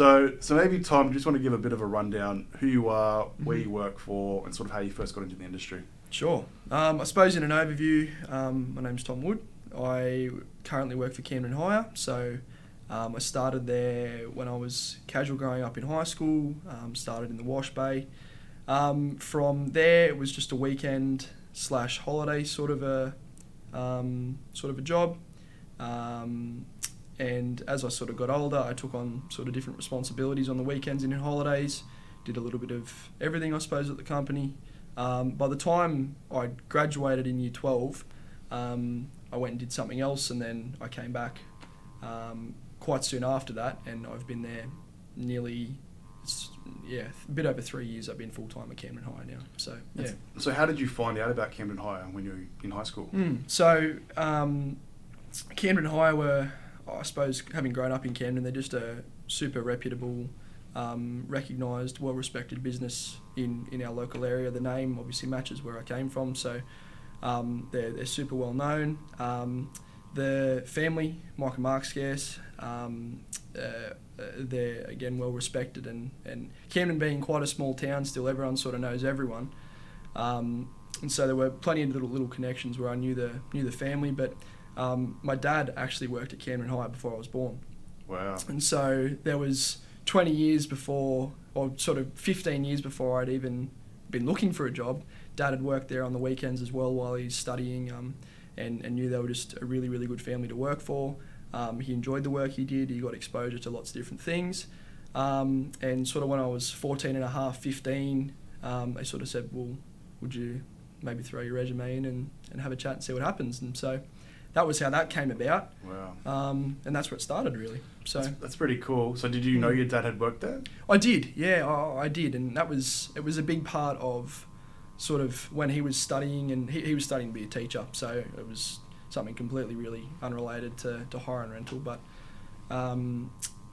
So, so maybe Tom, do you just want to give a bit of a rundown who you are, where you work for, and sort of how you first got into the industry. Sure. Um, I suppose in an overview, um, my name's Tom Wood. I currently work for Camden Hire. So um, I started there when I was casual growing up in high school. Um, started in the wash bay. Um, from there, it was just a weekend slash holiday sort of a um, sort of a job. And as I sort of got older, I took on sort of different responsibilities on the weekends and in holidays. Did a little bit of everything, I suppose, at the company. Um, by the time I graduated in year 12, um, I went and did something else, and then I came back um, quite soon after that, and I've been there nearly, yeah, a bit over three years. I've been full time at Camden Hire now. So yeah. So, how did you find out about Camden Hire when you were in high school? Mm. So, um, Camden Hire were, I suppose, having grown up in Camden, they're just a super reputable, um, recognised, well respected business in, in our local area. The name obviously matches where I came from, so um, they're, they're super well known. Um, the family, Mike and Mark Scarce, um, uh, uh, they're again well respected, and, and Camden being quite a small town, still everyone sort of knows everyone. Um, and so there were plenty of little little connections where I knew the knew the family. But um, my dad actually worked at Camden Hire before I was born, Wow. and so there was 20 years before, or sort of 15 years before I'd even been looking for a job. Dad had worked there on the weekends as well while he's studying, um, and and knew they were just a really really good family to work for. Um, he enjoyed the work he did. He got exposure to lots of different things. Um, and sort of when I was 14 and a half, 15, um, they sort of said, well, would you maybe throw your resume in and, and have a chat and see what happens? And so that was how that came about. Wow. Um, and that's where it started, really. So That's, that's pretty cool. So, did you know your dad had worked there? I did, yeah, I, I did. And that was, it was a big part of sort of when he was studying, and he, he was studying to be a teacher. So it was something completely, really unrelated to, to hire and rental. But um,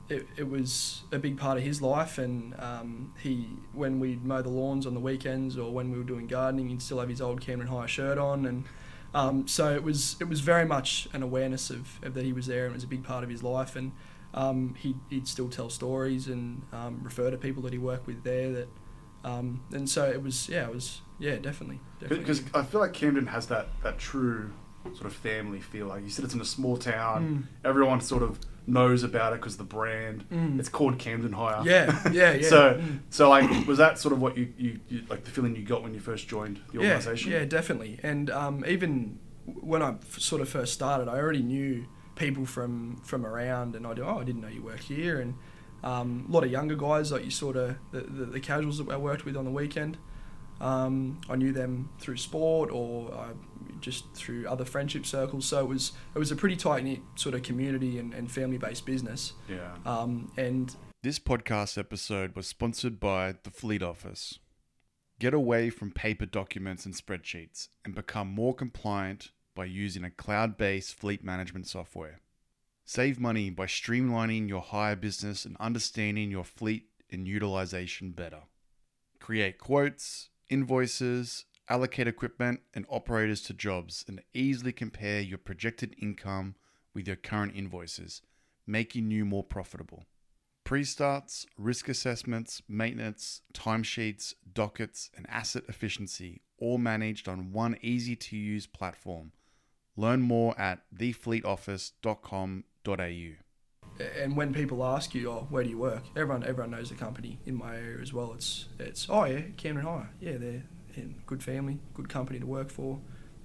it, it was a big part of his life, and um, he when we'd mow the lawns on the weekends or when we were doing gardening, he'd still have his old Camden Hire shirt on, and um, so it was it was very much an awareness of, of that he was there, and it was a big part of his life, and um, he'd, he'd still tell stories and um, refer to people that he worked with there that. Um, and so it was, yeah, it was, yeah, definitely, definitely. Because I feel like Camden has that, that true sort of family feel. Like you said, it's in a small town. Mm. Everyone sort of knows about it because the brand. Mm. It's called Camden Hire. yeah, yeah, yeah. So, Mm. so like, was that sort of what you, you, you like the feeling you got when you first joined the yeah, organisation? Yeah, definitely. And um, even when I f- sort of first started, I already knew people from from around, and I do. Oh, I didn't know you worked here, and um, a lot of younger guys like you sort of the, the, the casuals that I worked with on the weekend. Um, I knew them through sport or uh, just through other friendship circles. So it was it was a pretty tight knit sort of community and, and family based business. Yeah. Um, and This podcast episode was sponsored by the Fleet Office. Get away from paper documents and spreadsheets and become more compliant by using a cloud based fleet management software. Save money by streamlining your hire business and understanding your fleet and utilization better. Create quotes, invoices, allocate equipment and operators to jobs, and easily compare your projected income with your current invoices, making you more profitable. Pre starts, risk assessments, maintenance, timesheets, dockets, and asset efficiency, all managed on one easy to use platform. Learn more at thefleetoffice.com.au. and when people ask you, "Oh, where do you work?" Everyone, everyone knows the company in my area as well. It's, it's, oh yeah, Camden Hire. Yeah, they're in good family, good company to work for,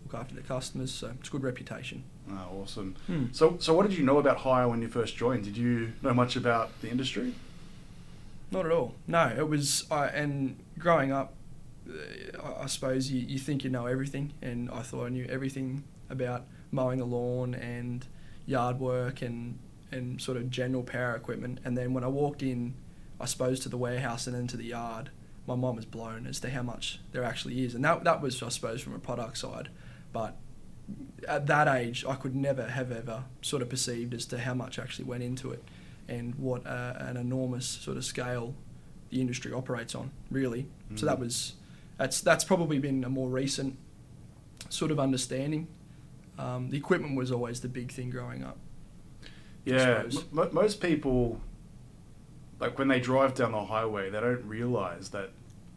look after their customers. So it's a good reputation. Oh, awesome. Hmm. So, so what did you know about hire when you first joined? Did you know much about the industry? Not at all. No, it was, I and growing up, uh, I- I suppose you, you think you know everything, and I thought I knew everything about mowing the lawn and yard work and and sort of general power equipment. And then when I walked in, I suppose to the warehouse and then to the yard, my mind was blown as to how much there actually is. And that that was, I suppose, from a product side, but at that age, I could never have ever sort of perceived as to how much actually went into it and what uh, an enormous sort of scale the industry operates on, really. So that Mm. was that's that's probably been a more recent sort of understanding. Um, the equipment was always the big thing growing up. Yeah, m- most people like when they drive down the highway, they don't realize that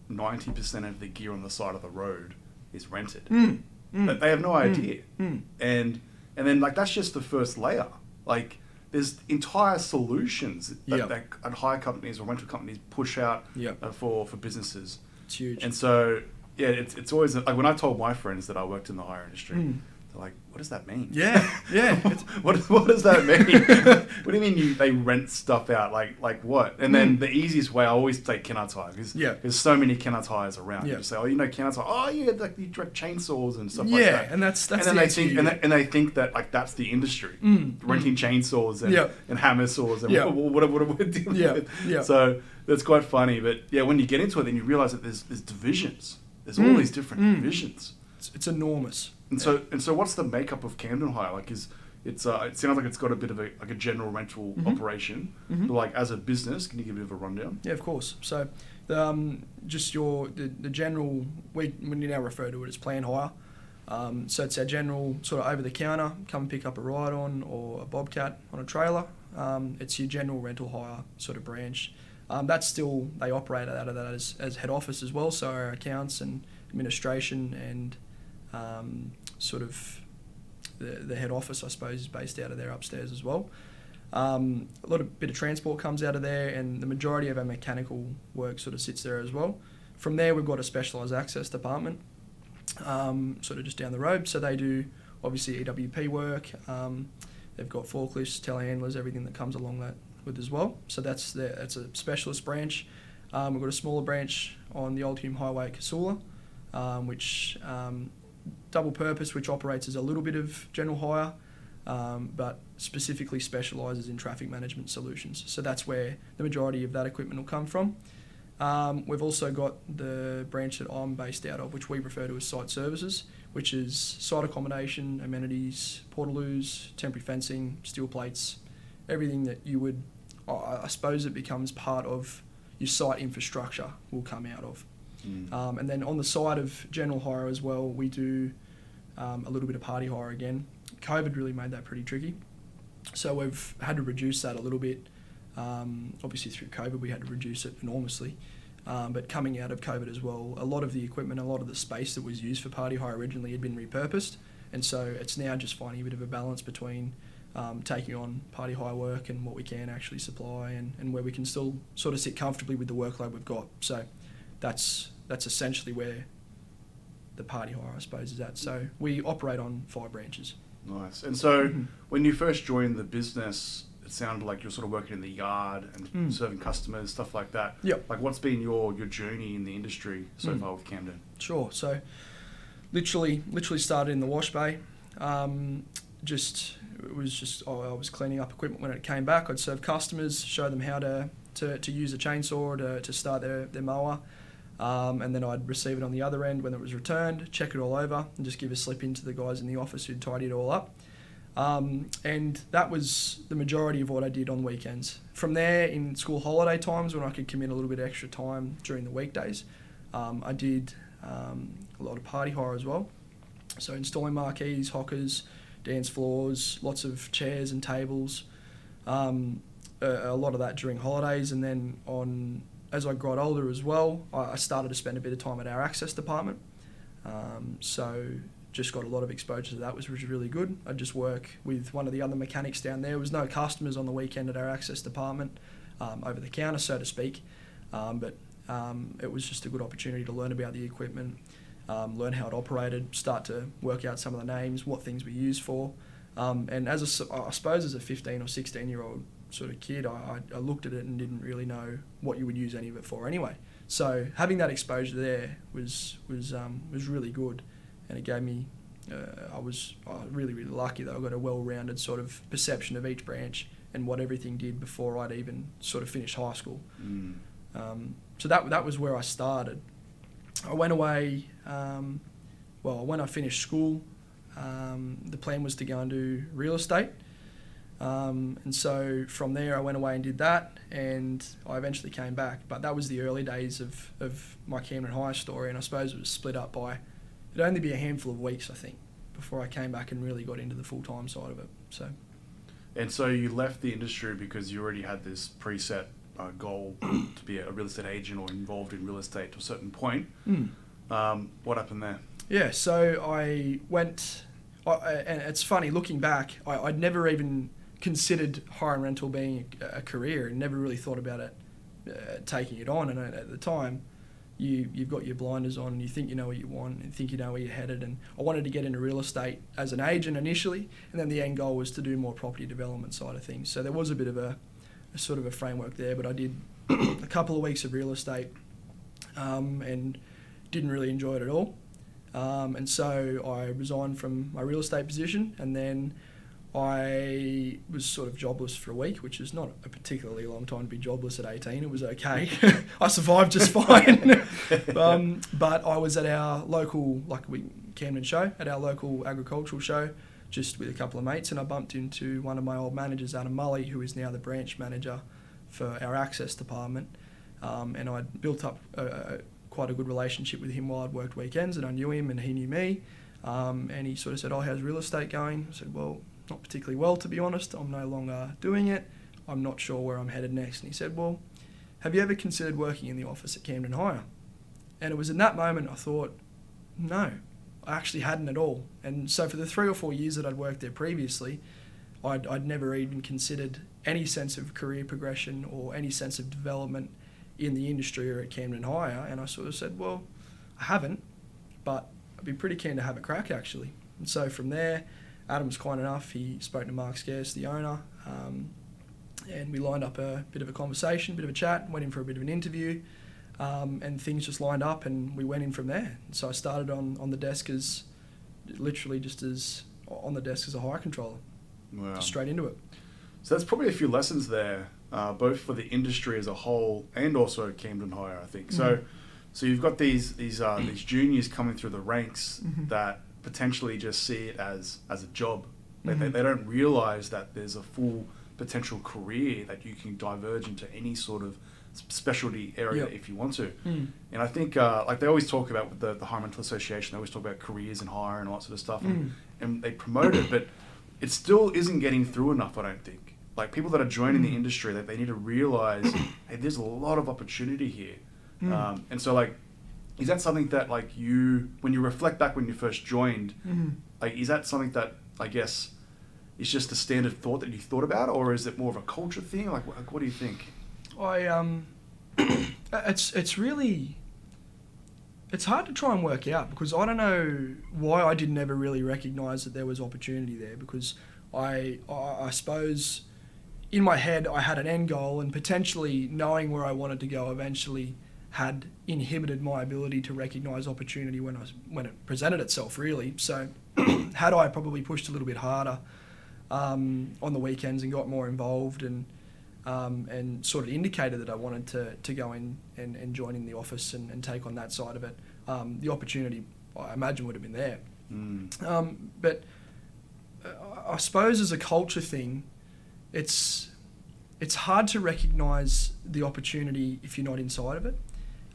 ninety percent of the gear on the side of the road is rented. Mm, mm, they have no idea, mm. and and then like that's just the first layer. Like there's entire solutions that, Yep. that hire companies or rental companies push out Yep. uh, for for businesses. It's huge. And so, yeah, it's, it's always like when I told my friends that I worked in the hire industry, Mm. they're like, "What does that mean?" Yeah, yeah, what what does that mean? what do you mean you they rent stuff out? Like like what? And then Mm. the easiest way I always say Kennards Hire because Yeah. there's so many Kennards Hires around. Yeah. You say, "Oh, you know Hire? Oh, yeah, like you direct chainsaws and stuff yeah, like that." Yeah, and that's that's and then the they think you and they, and they think that like that's the industry Mm, renting chainsaws and, Yeah. and hammer saws and Yeah. what, what, what, we're dealing Yeah, with. yeah. So that's quite funny. But yeah, when you get into it, then you realize that there's there's divisions. There's all Mm, these different mm. divisions. it's, it's enormous. And so and so, what's the makeup of Camden Hire? Like, is it's uh, it sounds like it's got a bit of a like a general rental Mhm. operation. Mhm. But like as a business, can you give a bit of a rundown? Yeah, of course. So, the, um, just your the, the general we we now refer to it as plant hire. Um, so it's our general sort of over the counter, come and pick up a ride on or a bobcat on a trailer. Um, it's your general rental hire sort of branch. Um, that's still they operate out of that as, as head office as well. So our accounts and administration and um, sort of the, the head office, I suppose, is based out of there upstairs as well. Um, a lot of bit of transport comes out of there, and the majority of our mechanical work sort of sits there as well. From there, we've got a specialised access department, um, sort of just down the road. So they do obviously EWP work. Um, they've got forklifts, telehandlers, everything that comes along that with as well. So that's the, that's a specialist branch. Um, we've got a smaller branch on the Old Hume Highway Casula, um, which um, double purpose, which operates as a little bit of general hire, um, but specifically specialises in traffic management solutions. So that's where the majority of that equipment will come from. Um, we've also got the branch that I'm based out of, which we refer to as site services, which is site accommodation, amenities, portaloos, temporary fencing, steel plates, everything that you would, I I suppose it becomes part of your site infrastructure will come out of. Um, and then on the side of general hire as well, we do um, a little bit of party hire again. COVID really made that pretty tricky. So we've had to reduce that a little bit. Um, obviously, through COVID, we had to reduce it enormously. Um, but coming out of COVID as well, a lot of the equipment, a lot of the space that was used for party hire originally had been repurposed. And so it's now just finding a bit of a balance between um, taking on party hire work and what we can actually supply and, and where we can still sort of sit comfortably with the workload we've got. So that's that's essentially where the party hire, I suppose, is at. So we operate on five branches. Nice. And so, Mhm. when you first joined the business, it sounded like you're sort of working in the yard and Mm. serving customers, stuff like that. Yep. Like, what's been your your journey in the industry so Mm. far with Camden? Sure. So, literally, literally started in the wash bay. Um, just it was just oh, I was cleaning up equipment when it came back. I'd serve customers, show them how to to, to use a chainsaw to, to start their their mower. Um, and then I'd receive it on the other end when it was returned, check it all over, and just give a slip into the guys in the office who'd tidy it all up. Um, and that was the majority of what I did on weekends. From there, in school holiday times, when I could commit a little bit extra time during the weekdays, um, I did um, a lot of party hire as well. So installing marquees, hockers, dance floors, lots of chairs and tables. Um, a, a lot of that during holidays, and then on as I got older as well, I, I started to spend a bit of time at our access department. Um, so just got a lot of exposure to that, which was really good. I'd just work with one of the other mechanics down there. There was no customers on the weekend at our access department, um, over the counter, so to speak. Um, but um, it was just a good opportunity to learn about the equipment, um, learn how it operated, start to work out some of the names, what things we use for. Um, and as a I suppose as a 15 or 16 year old sort of kid, I, I looked at it and didn't really know what you would use any of it for anyway. So having that exposure there was was um, was really good, and it gave me. Uh, I was uh, really really lucky that I got a well-rounded sort of perception of each branch and what everything did before I'd even sort of finished high school. Mm. Um, so that that was where I started. I went away. Um, well, when I finished school, um, the plan was to go and do real estate. Um, and so from there, I went away and did that, and I eventually came back. But that was the early days of, of my Camden Hire story, and I suppose it was split up by it'd only be a handful of weeks, I think, before I came back and really got into the full time side of it. So And so you left the industry because you already had this preset a goal to be a real estate agent or involved in real estate to a certain point. Mm. Um, what happened there? Yeah, so I went, I, and it's funny looking back. I, I'd never even considered hire and rental being a, a career, and never really thought about it, uh, taking it on. And at the time, you you've got your blinders on, and you think you know what you want, and think you know where you're headed. And I wanted to get into real estate as an agent initially, and then the end goal was to do more property development side of things. So there was a bit of a, a sort of a framework there, but I did a couple of weeks of real estate, um, and didn't really enjoy it at all. Um, and so I resigned from my real estate position, and then I was sort of jobless for a week, which is not a particularly long time to be jobless at 18. It was okay. I survived just fine. um, but I was at our local, like we Camden show, at our local agricultural show, just with a couple of mates, and I bumped into one of my old managers, Adam Mully, who is now the branch manager for our access department. Um, and I'd built up a, a, quite a good relationship with him while I'd worked weekends, and I knew him and he knew me. Um, and he sort of said, "Oh, how's real estate going?" I said, "Well, not particularly well, to be honest. I'm no longer doing it. I'm not sure where I'm headed next." And he said, "Well, have you ever considered working in the office at Camden Hire?" And it was in that moment I thought, "No, I actually hadn't at all." And so for the three or four years that I'd worked there previously, I'd, I'd never even considered any sense of career progression or any sense of development in the industry or at Camden Hire. And I sort of said, well, I haven't, but I'd be pretty keen to have a crack actually. And so from there, Adam was kind enough. He spoke to Mark Scarce, the owner, um, and we lined up a bit of a conversation, a bit of a chat, went in for a bit of an interview, um, and things just lined up, and we went in from there. So I started on, on the desk as literally just as on the desk as a hire controller, Wow. straight into it. So that's probably a few lessons there, uh, both for the industry as a whole and also Camden Hire, I think. So, Mhm. so you've got these these uh, these juniors coming through the ranks Mhm. that potentially just see it as as a job. They, they, they don't realize that there's a full potential career that you can diverge into any sort of specialty area Yep. if you want to. Mm. And I think, uh, like they always talk about with the, the Hire Rental Association, they always talk about careers and hire and all that sort of stuff, Mm. and, and they promote it, but it still isn't getting through enough. I don't think. Like people that are joining the Mm. industry, that they need to realize, hey, there's a lot of opportunity here, Mm. um, and so like, is that something that like you, when you reflect back when you first joined, Mhm. like is that something that I guess is just a standard thought that you thought about, or is it more of a culture thing? Like, what, what do you think? I um, it's it's really it's hard to try and work out because I don't know why I didn't ever really recognise that there was opportunity there because I, I I suppose in my head I had an end goal and potentially knowing where I wanted to go eventually had inhibited my ability to recognise opportunity when I was, when it presented itself really so had I probably pushed a little bit harder um, on the weekends and got more involved and um, and sort of indicated that I wanted to, to go in and, and join in the office and, and take on that side of it, um, the opportunity I imagine would have been there. Mm. Um, but uh, I suppose as a culture thing, it's it's hard to recognise the opportunity if you're not inside of it.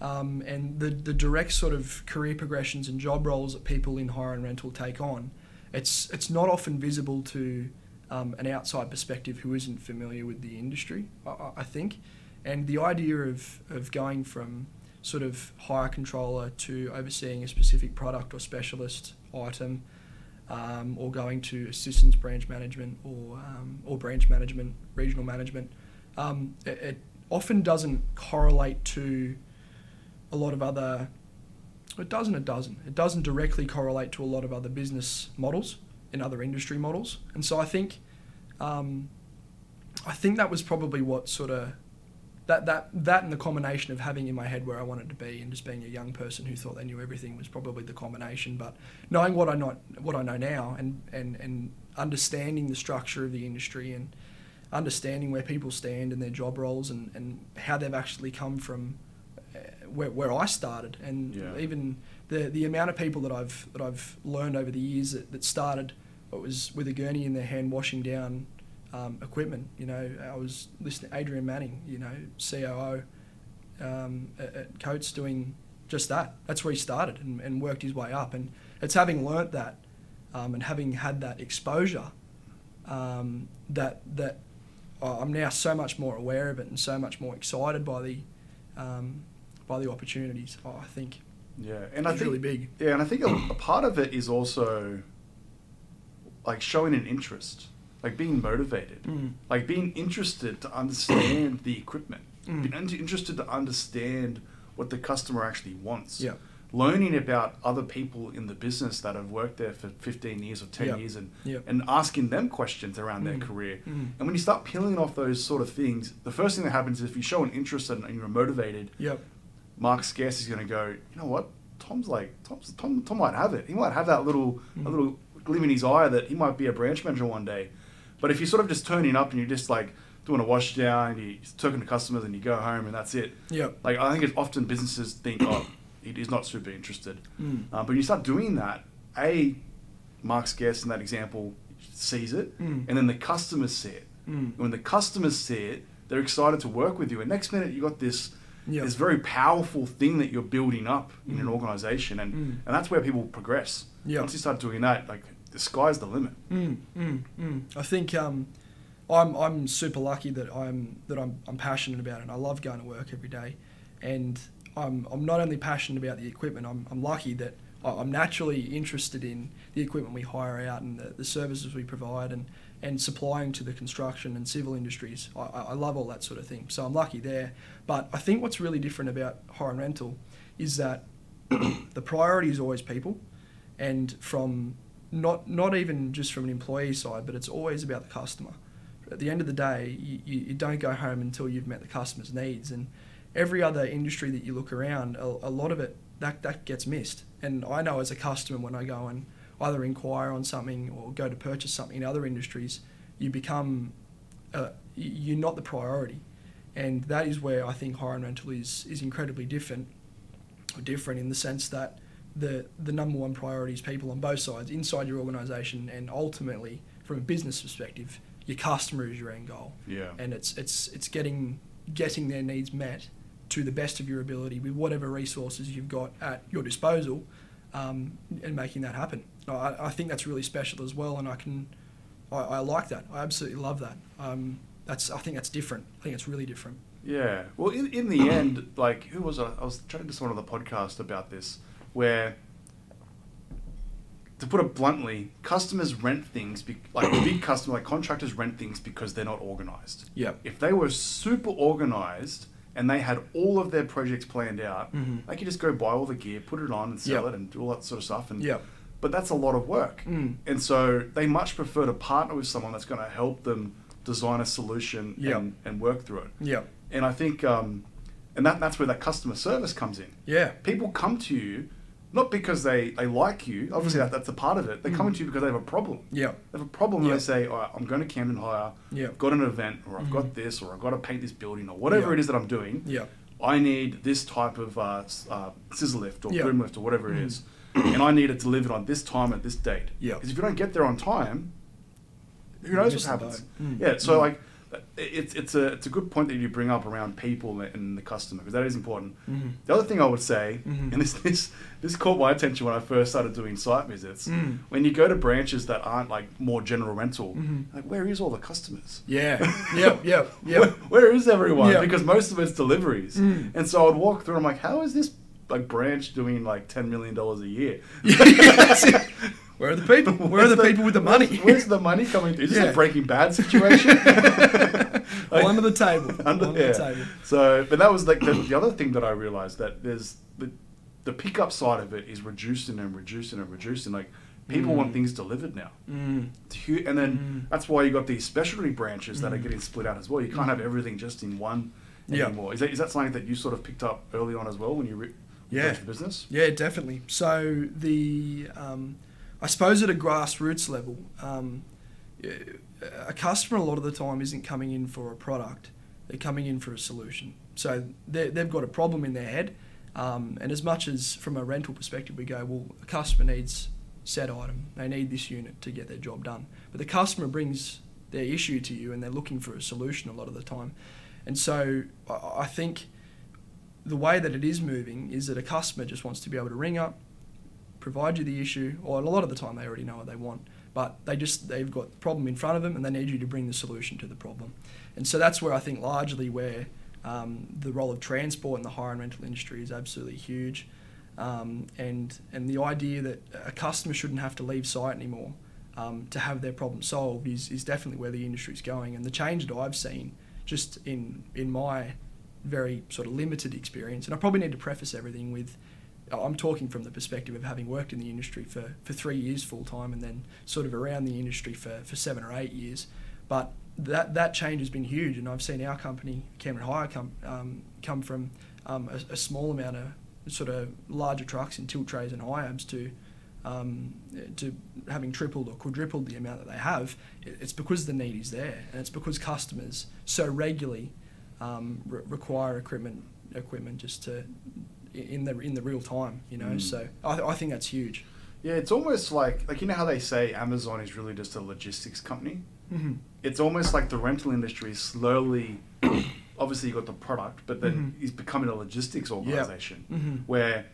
Um, and the, the direct sort of career progressions and job roles that people in hire and rental take on, it's it's not often visible to um, an outside perspective who isn't familiar with the industry. I- I, think, and the idea of of going from sort of hire controller to overseeing a specific product or specialist item, um, or going to assistance branch management or um, or branch management, regional management, um, it, it often doesn't correlate to a lot of other. It doesn't. It doesn't. It doesn't directly correlate to a lot of other business models in other industry models, and so I think, um, I think that was probably what sort of that that that and the combination of having in my head where I wanted to be and just being a young person who thought they knew everything was probably the combination. But knowing what I not what I know now and and and understanding the structure of the industry and understanding where people stand in their job roles and, and how they've actually come from where, where I started and Yeah. even the the amount of people that I've that I've learned over the years that, that started what was with a gurney in their hand washing down um, equipment. You know, I was listening to Adrian Manning, you know, COO um, at, at Coates doing just that. That's where he started and, and worked his way up. And it's having learnt that um, and having had that exposure um, that that I- I'm now so much more aware of it and so much more excited by the um, by the opportunities. I I think Yeah, and I think really big. Yeah, and I think a, a part of it is also like showing an interest, like being motivated, Mm. like being interested to understand the equipment, Mm. being interested to understand what the customer actually wants. Yeah. Learning about other people in the business that have worked there for 15 years or 10 Yeah. years and, Yeah. and asking them questions around their Mm. career. Mm. And when you start peeling off those sort of things, the first thing that happens is if you show an interest and, and you're motivated, Yep. Mark Scarce is going to go, you know what? Tom's like, Tom's, Tom, Tom might have it. He might have that little, a Mm. little gleam in his eye that he might be a branch manager one day. But if you're sort of just turning up and you're just like doing a wash down, and you're talking to customers and you go home and that's it. Yep. Like, I think it's often businesses think, oh, he- he's not super interested. Mm. Um, but you start doing that, A, Mark Scarce in that example sees it, Mm. and then the customers see it. Mm. And when the customers see it, they're excited to work with you. And next minute, you got this Yep. this very powerful thing that you're building up in an Mm. organization, and Mm. and that's where people progress. Once you start doing that, like the sky's the limit. Mm, mm, mm. I think um, I'm I'm super lucky that I'm that I'm I'm passionate about it. and I love going to work every day, and I'm I'm not only passionate about the equipment. I'm I'm lucky that I'm naturally interested in the equipment we hire out and the, the services we provide and and supplying to the construction and civil industries. I, I love all that sort of thing. So I'm lucky there. But I think what's really different about hire and rental is that the priority is always people, and from not not even just from an employee side, but it's always about the customer. At the end of the day, you, you, you don't go home until you've met the customer's needs, and every other industry that you look around, a, a lot of it that that gets missed. And I know as a customer when I go and either inquire on something or go to purchase something in other industries, you become uh, you're not the priority, and that is where I think hire and rental is is incredibly different, or different in the sense that the the number one priority is people on both sides, inside your organisation, and ultimately from a business perspective, your customer is your end goal, Yeah. and it's it's it's getting getting their needs met to the best of your ability with whatever resources you've got at your disposal, um, and making that happen. I, I think that's really special as well, and I can I, I like that. I absolutely love that. Um, that's I think that's different. I think it's really different. Yeah. Well, in, in the end, like, who was I? I was chatting to someone on the podcast about this, where, to put it bluntly, customers rent things, be, like big customers, like contractors rent things because they're not organized. Yeah. If they were super organized and they had all of their projects planned out, Mhm. they could just go buy all the gear, put it on, and sell Yep. it, and do all that sort of stuff. And Yep. but that's a lot of work. Mm. And so they much prefer to partner with someone that's going to help them design a solution Yep. and, and work through it. Yeah. And I think, um, and that, that's where that customer service comes in. Yeah. People come to you not because they, they like you, obviously Mm. that, that's a part of it. They're coming to you because they have a problem. Yeah. They have a problem and they say, All right, I'm going to Camden Hire, Yeah. I've got an event, or I've got Mhm. this, or I've got to paint this building, or whatever Yeah. it is that I'm doing. Yeah. I need this type of uh, s- uh, scissor lift or Yeah. boom lift or whatever it Mm. is, and I need it delivered on this time at this date. Yeah. Because if you don't get there on time, who knows miss what the happens? boat. Mm. Yeah. So Mm. like, it's it's a it's a good point that you bring up around people and the customer because that is important. Mhm. The other thing I would say, Mhm. and this this this caught my attention when I first started doing site visits. Mm. When you go to branches that aren't like more general rental, Mhm. like where is all the customers? Yeah. Yep. Yep. Where, Yep. where is everyone? Yeah. Because most of it's deliveries. Mm. And so I would walk through and I'm like, how is this like branch doing like ten million dollars a year? Where are the people? Where are Where's the people with the money? Where's, where's the money coming to? Is this a Breaking Bad situation? Well, under the table. Under, Under yeah. the table. So, but that was like the, the other thing that I realized that there's the the pickup side of it is reducing and reducing and reducing. Like people Mm. want things delivered now. Mm. And then Mm. that's why you got these specialty branches that are Mm. getting split out as well. You can't have everything just in one Yeah. anymore. Is that, is that something that you sort of picked up early on as well when you re- Yeah. the business? Yeah, definitely. So the, um, I suppose at a grassroots level, um, a customer a lot of the time isn't coming in for a product; they're coming in for a solution. So they- they've got a problem in their head, um, and as much as from a rental perspective, we go, well, a customer needs said item, they need this unit to get their job done. But the customer brings their issue to you, and they're looking for a solution a lot of the time. And so I think the way that it is moving is that a customer just wants to be able to ring up, provide you the issue, or a lot of the time they already know what they want, but they just they've got the problem in front of them and they need you to bring the solution to the problem. And so that's where I think largely where um, the role of transport in the hire and rental industry is absolutely huge. Um, and and the idea that a customer shouldn't have to leave site anymore um, to have their problem solved is, is definitely where the industry is going. And the change that I've seen just in in my very sort of limited experience, and I probably need to preface everything with I'm talking from the perspective of having worked in the industry for, for three years full time and then sort of around the industry for, for seven or eight years. But that, that change has been huge, and I've seen our company, Camden Hire, come, um, come from um, a, a, small amount of sort of larger trucks and tilt trays and HIABs to um, to having tripled or quadrupled the amount that they have. It's because the need is there, and it's because customers so regularly um, re- require equipment equipment just to in the in the real time, you know. Mm. So I, I think that's huge. Yeah, it's almost like like you know how they say Amazon is really just a logistics company. Mm-hmm. It's almost like the rental industry is slowly. obviously, you got the product, but then mm-hmm. it's becoming a logistics organization yep. mm-hmm. where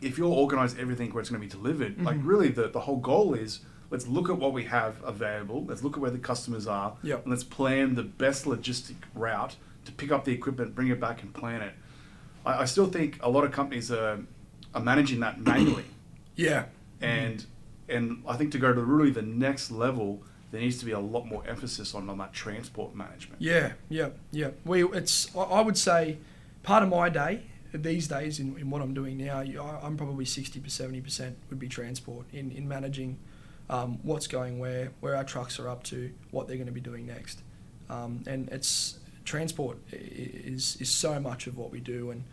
if you'll organize everything where it's going to be delivered, like mm-hmm. really the, the whole goal is let's look at what we have available, let's look at where the customers are, yep. and let's plan the best logistic route to pick up the equipment, bring it back, and plan it. I, I still think a lot of companies are, are managing that manually. yeah. And and I think to go to really the next level, there needs to be a lot more emphasis on, on that transport management. Yeah, yeah, yeah. We it's I would say part of my day these days in, in what I'm doing now, I'm probably 60 to 70 percent would be transport in in managing um, what's going where, where our trucks are up to, what they're going to be doing next, um, and it's transport is is so much of what we do. And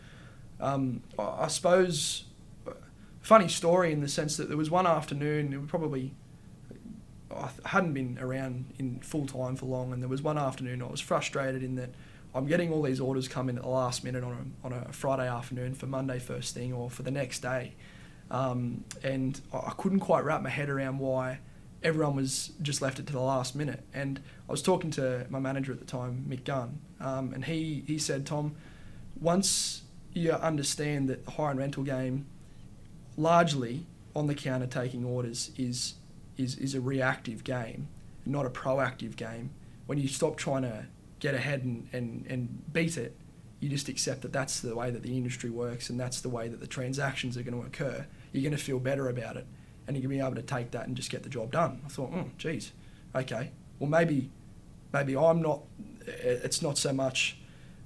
um, I suppose funny story in the sense that there was one afternoon. It was probably I hadn't been around in full time for long, and there was one afternoon I was frustrated in that I'm getting all these orders come in at the last minute on a, on a Friday afternoon for Monday first thing or for the next day, um, and I couldn't quite wrap my head around why everyone was just left it to the last minute. And I was talking to my manager at the time, Mick Gunn, um, and he, he said, Tom, once you understand that the hire and rental game, largely on the counter taking orders, is, is, is a reactive game, not a proactive game, when you stop trying to get ahead and, and, and beat it, you just accept that that's the way that the industry works and that's the way that the transactions are going to occur. You're going to feel better about it and you're going to be able to take that and just get the job done. I thought, oh, geez, okay. Well, maybe, maybe I'm not. Eh, it's not so much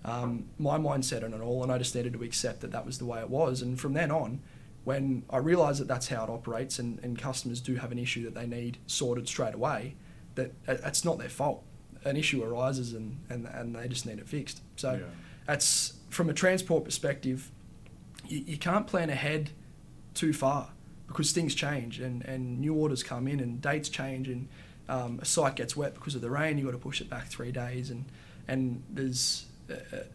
um, my mindset on it all, and I just needed to accept that that was the way it was. And from then on, when I realised that that's how it operates, and, and customers do have an issue that they need sorted straight away, that it's not their fault. An issue arises, and, and, and they just need it fixed. So, yeah. that's from a transport perspective. You, you can't plan ahead too far because things change and, and new orders come in and dates change and um, a site gets wet because of the rain. You've got to push it back three days and and there's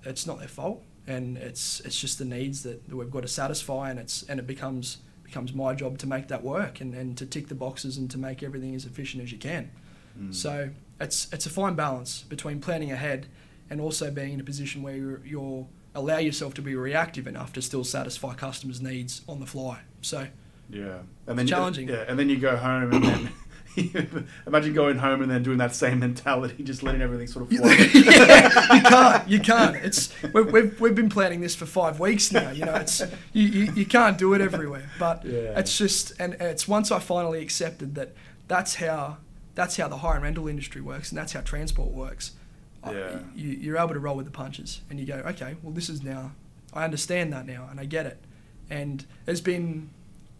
it's not their fault and it's it's just the needs that, that we've got to satisfy and it's and it becomes becomes my job to make that work and, and to tick the boxes and to make everything as efficient as you can. Mm. So it's it's a fine balance between planning ahead and also being in a position where you're, you're allow yourself to be reactive enough to still satisfy customers' needs on the fly. So yeah, and then challenging. You, yeah, and then you go home and then. imagine going home and then doing that same mentality, just letting everything sort of flow. yeah, you can't. You can't. It's we've, we've, we've been planning this for five weeks now. You know, it's you, you, you can't do it everywhere. But yeah. it's just and it's once I finally accepted that that's how that's how the hire and rental industry works and that's how transport works. Yeah. you, you're able to roll with the punches and you go, okay, well this is now I understand that now and I get it. And there's been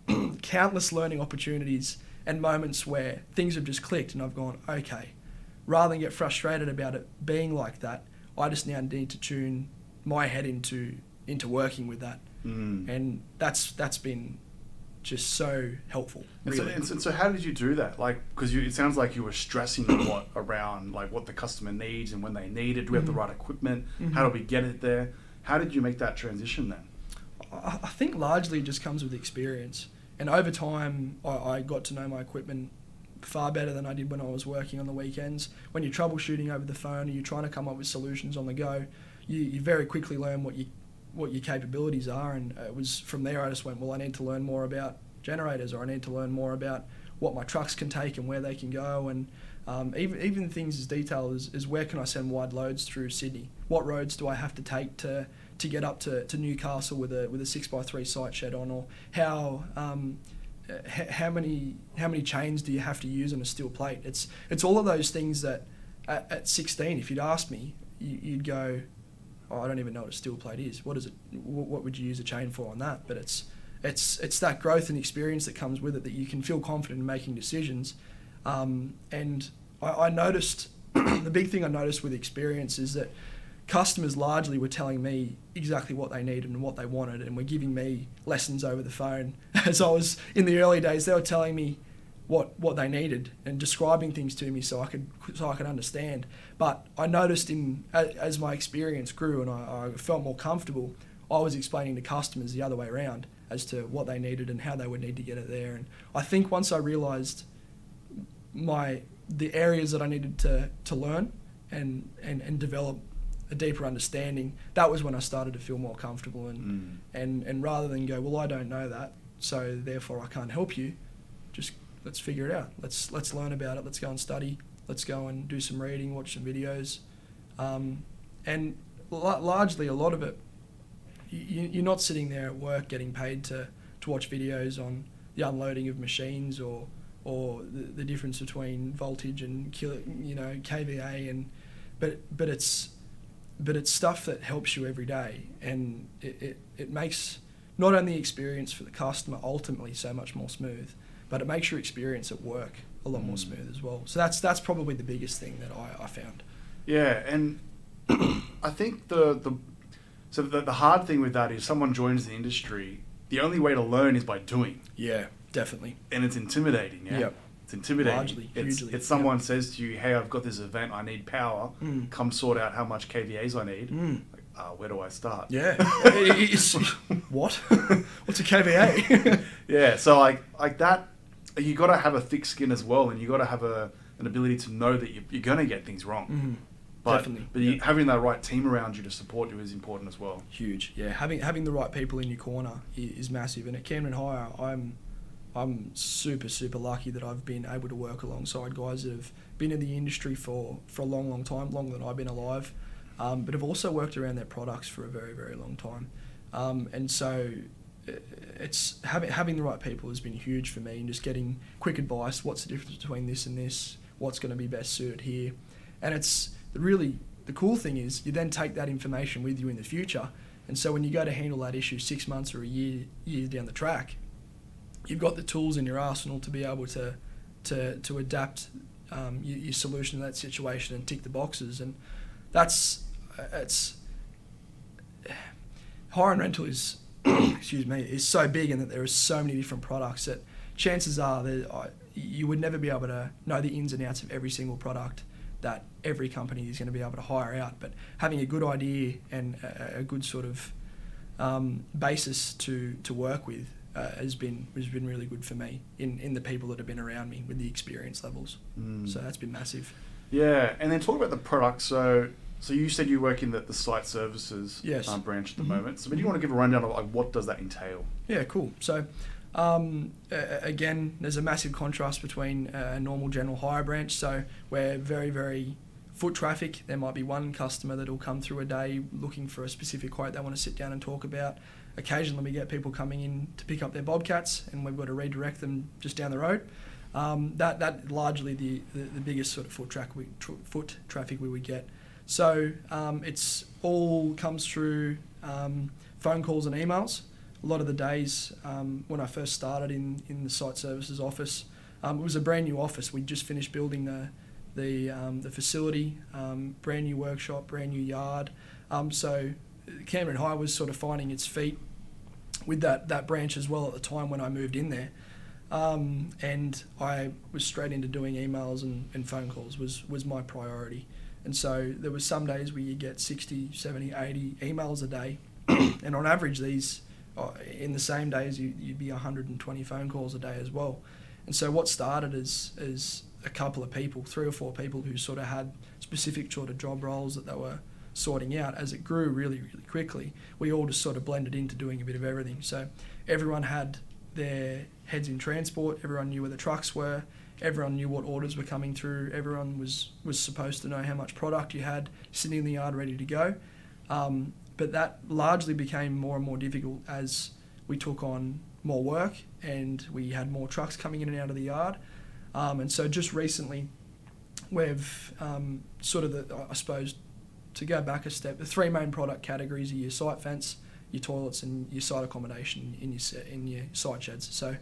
countless learning opportunities and moments where things have just clicked and I've gone, okay, rather than get frustrated about it being like that, I just now need to tune my head into into working with that. Mm. And that's that's been just so helpful. Really. And, so, and, so, and so, how did you do that? Like, because it sounds like you were stressing a lot around like what the customer needs and when they need it. Do we have mm-hmm. the right equipment? Mm-hmm. How do we get it there? How did you make that transition then? I think largely it just comes with experience. And over time, I, I got to know my equipment far better than I did when I was working on the weekends. When you're troubleshooting over the phone and you're trying to come up with solutions on the go, you, you very quickly learn what you what your capabilities are. And it was from there I just went, well, I need to learn more about generators, or I need to learn more about what my trucks can take and where they can go, and um, even even things as detailed as, as where can I send wide loads through Sydney? What roads do I have to take to to get up to, to Newcastle with a with a six x three site shed on, or how um, h- how many how many chains do you have to use on a steel plate? It's it's all of those things that at, at 16, if you'd asked me, you, you'd go, oh, I don't even know what a steel plate is. What is it? What, what would you use a chain for on that? But it's it's it's that growth and experience that comes with it that you can feel confident in making decisions. Um, and I, I noticed the big thing I noticed with experience is that customers largely were telling me exactly what they needed and what they wanted, and were giving me lessons over the phone. As I was in the early days, they were telling me what what they needed and describing things to me so I could so I could understand. But I noticed in as my experience grew and I, I felt more comfortable, I was explaining to customers the other way around as to what they needed and how they would need to get it there. And I think once I realised my the areas that I needed to to learn and and, and develop a deeper understanding, that was when I started to feel more comfortable and Mm. and and rather than go, well, I don't know that, so therefore I can't help you, just let's figure it out. Let's let's learn about it. Let's go and study. Let's go and do some reading, watch some videos, um, and la- largely a lot of it, you, you're not sitting there at work getting paid to to watch videos on the unloading of machines or or the, the difference between voltage and kilo, you know kVA and but but it's but it's stuff that helps you every day and it, it, it makes not only the experience for the customer ultimately so much more smooth but it makes your experience at work a lot more Mm. smooth as well so that's that's probably the biggest thing that I, I found Yeah, and I think the the so the, the hard thing with that is someone joins the industry. The only way to learn is by doing, yeah definitely and it's intimidating. Yeah, Yep. It's intimidating. Largely, it's, hugely, it's someone says to you, "Hey, I've got this event. I need power. Mm. Come sort out how much kVA's I need." Mm. Like, uh, where do I start? yeah what what's a kVA Yeah, so like like that, you got to have a thick skin as well, and you got to have a an ability to know that you, you're going to get things wrong. Mhm. But, Definitely, but you, having that right team around you to support you is important as well. huge. Yeah, having having the right people in your corner is massive. And at Camden Hire, I'm I'm super super lucky that I've been able to work alongside guys that have been in the industry for for a long long time, longer than I've been alive, um, but have also worked around their products for a very very long time. Um, and so uh, it's having having the right people has been huge for me and just getting quick advice. What's the difference between this and this? What's going to be best suited here? And it's really the cool thing is you then take that information with you in the future. And so when you go to handle that issue six months or a year year down the track, you've got the tools in your arsenal to be able to to to adapt um, your, your solution to that situation and tick the boxes. And that's uh, it's hire and rental is excuse me is so big and that there are so many different products that chances are that you would never be able to know the ins and outs of every single product that every company is going to be able to hire out. But having a good idea and a, a good sort of um, basis to, to work with uh, has been has been really good for me in, in the people that have been around me with the experience levels. Mm. So that's been massive. Yeah, and then talk about the product. So, so you said you work in the, the site services Yes. um, branch at the Mhm. moment. So, but you want to give a rundown of like what does that entail? Yeah, cool. So, um, a- again, there's a massive contrast between a normal general hire branch. So, we're very, very foot traffic. There might be one customer that will come through a day looking for a specific quote they want to sit down and talk about. Occasionally, we get people coming in to pick up their bobcats, and we've got to redirect them just down the road. Um, that that largely the, the, the biggest sort of foot track we, foot traffic we would get. So um, it's all comes through um, phone calls and emails. A lot of the days um, when I first started in, in the site services office, um, it was a brand new office. We just finished building the the um, the facility, brand new workshop, brand new yard. So Camden Hire was sort of finding its feet with that that branch as well at the time when I moved in there. Um, and I was straight into doing emails and, and phone calls was, was my priority. And so there was some days where you get 60, 70, 80 emails a day. and on average, these, uh, in the same days, you, you'd be 120 phone calls a day as well. And so what started as, as a couple of people, three or four people who sort of had specific sort of job roles that they were sorting out, as it grew really, really quickly, we all just sort of blended into doing a bit of everything. So everyone had their heads in transport. Everyone knew where the trucks were. Everyone knew what orders were coming through. Everyone was was supposed to know how much product you had sitting in the yard ready to go. Um, but that largely became more and more difficult as we took on more work and we had more trucks coming in and out of the yard. Um, and so just recently, we've um, sort of the I suppose to go back a step, the three main product categories are your site fence, your toilets, and your site accommodation in your in your site sheds. So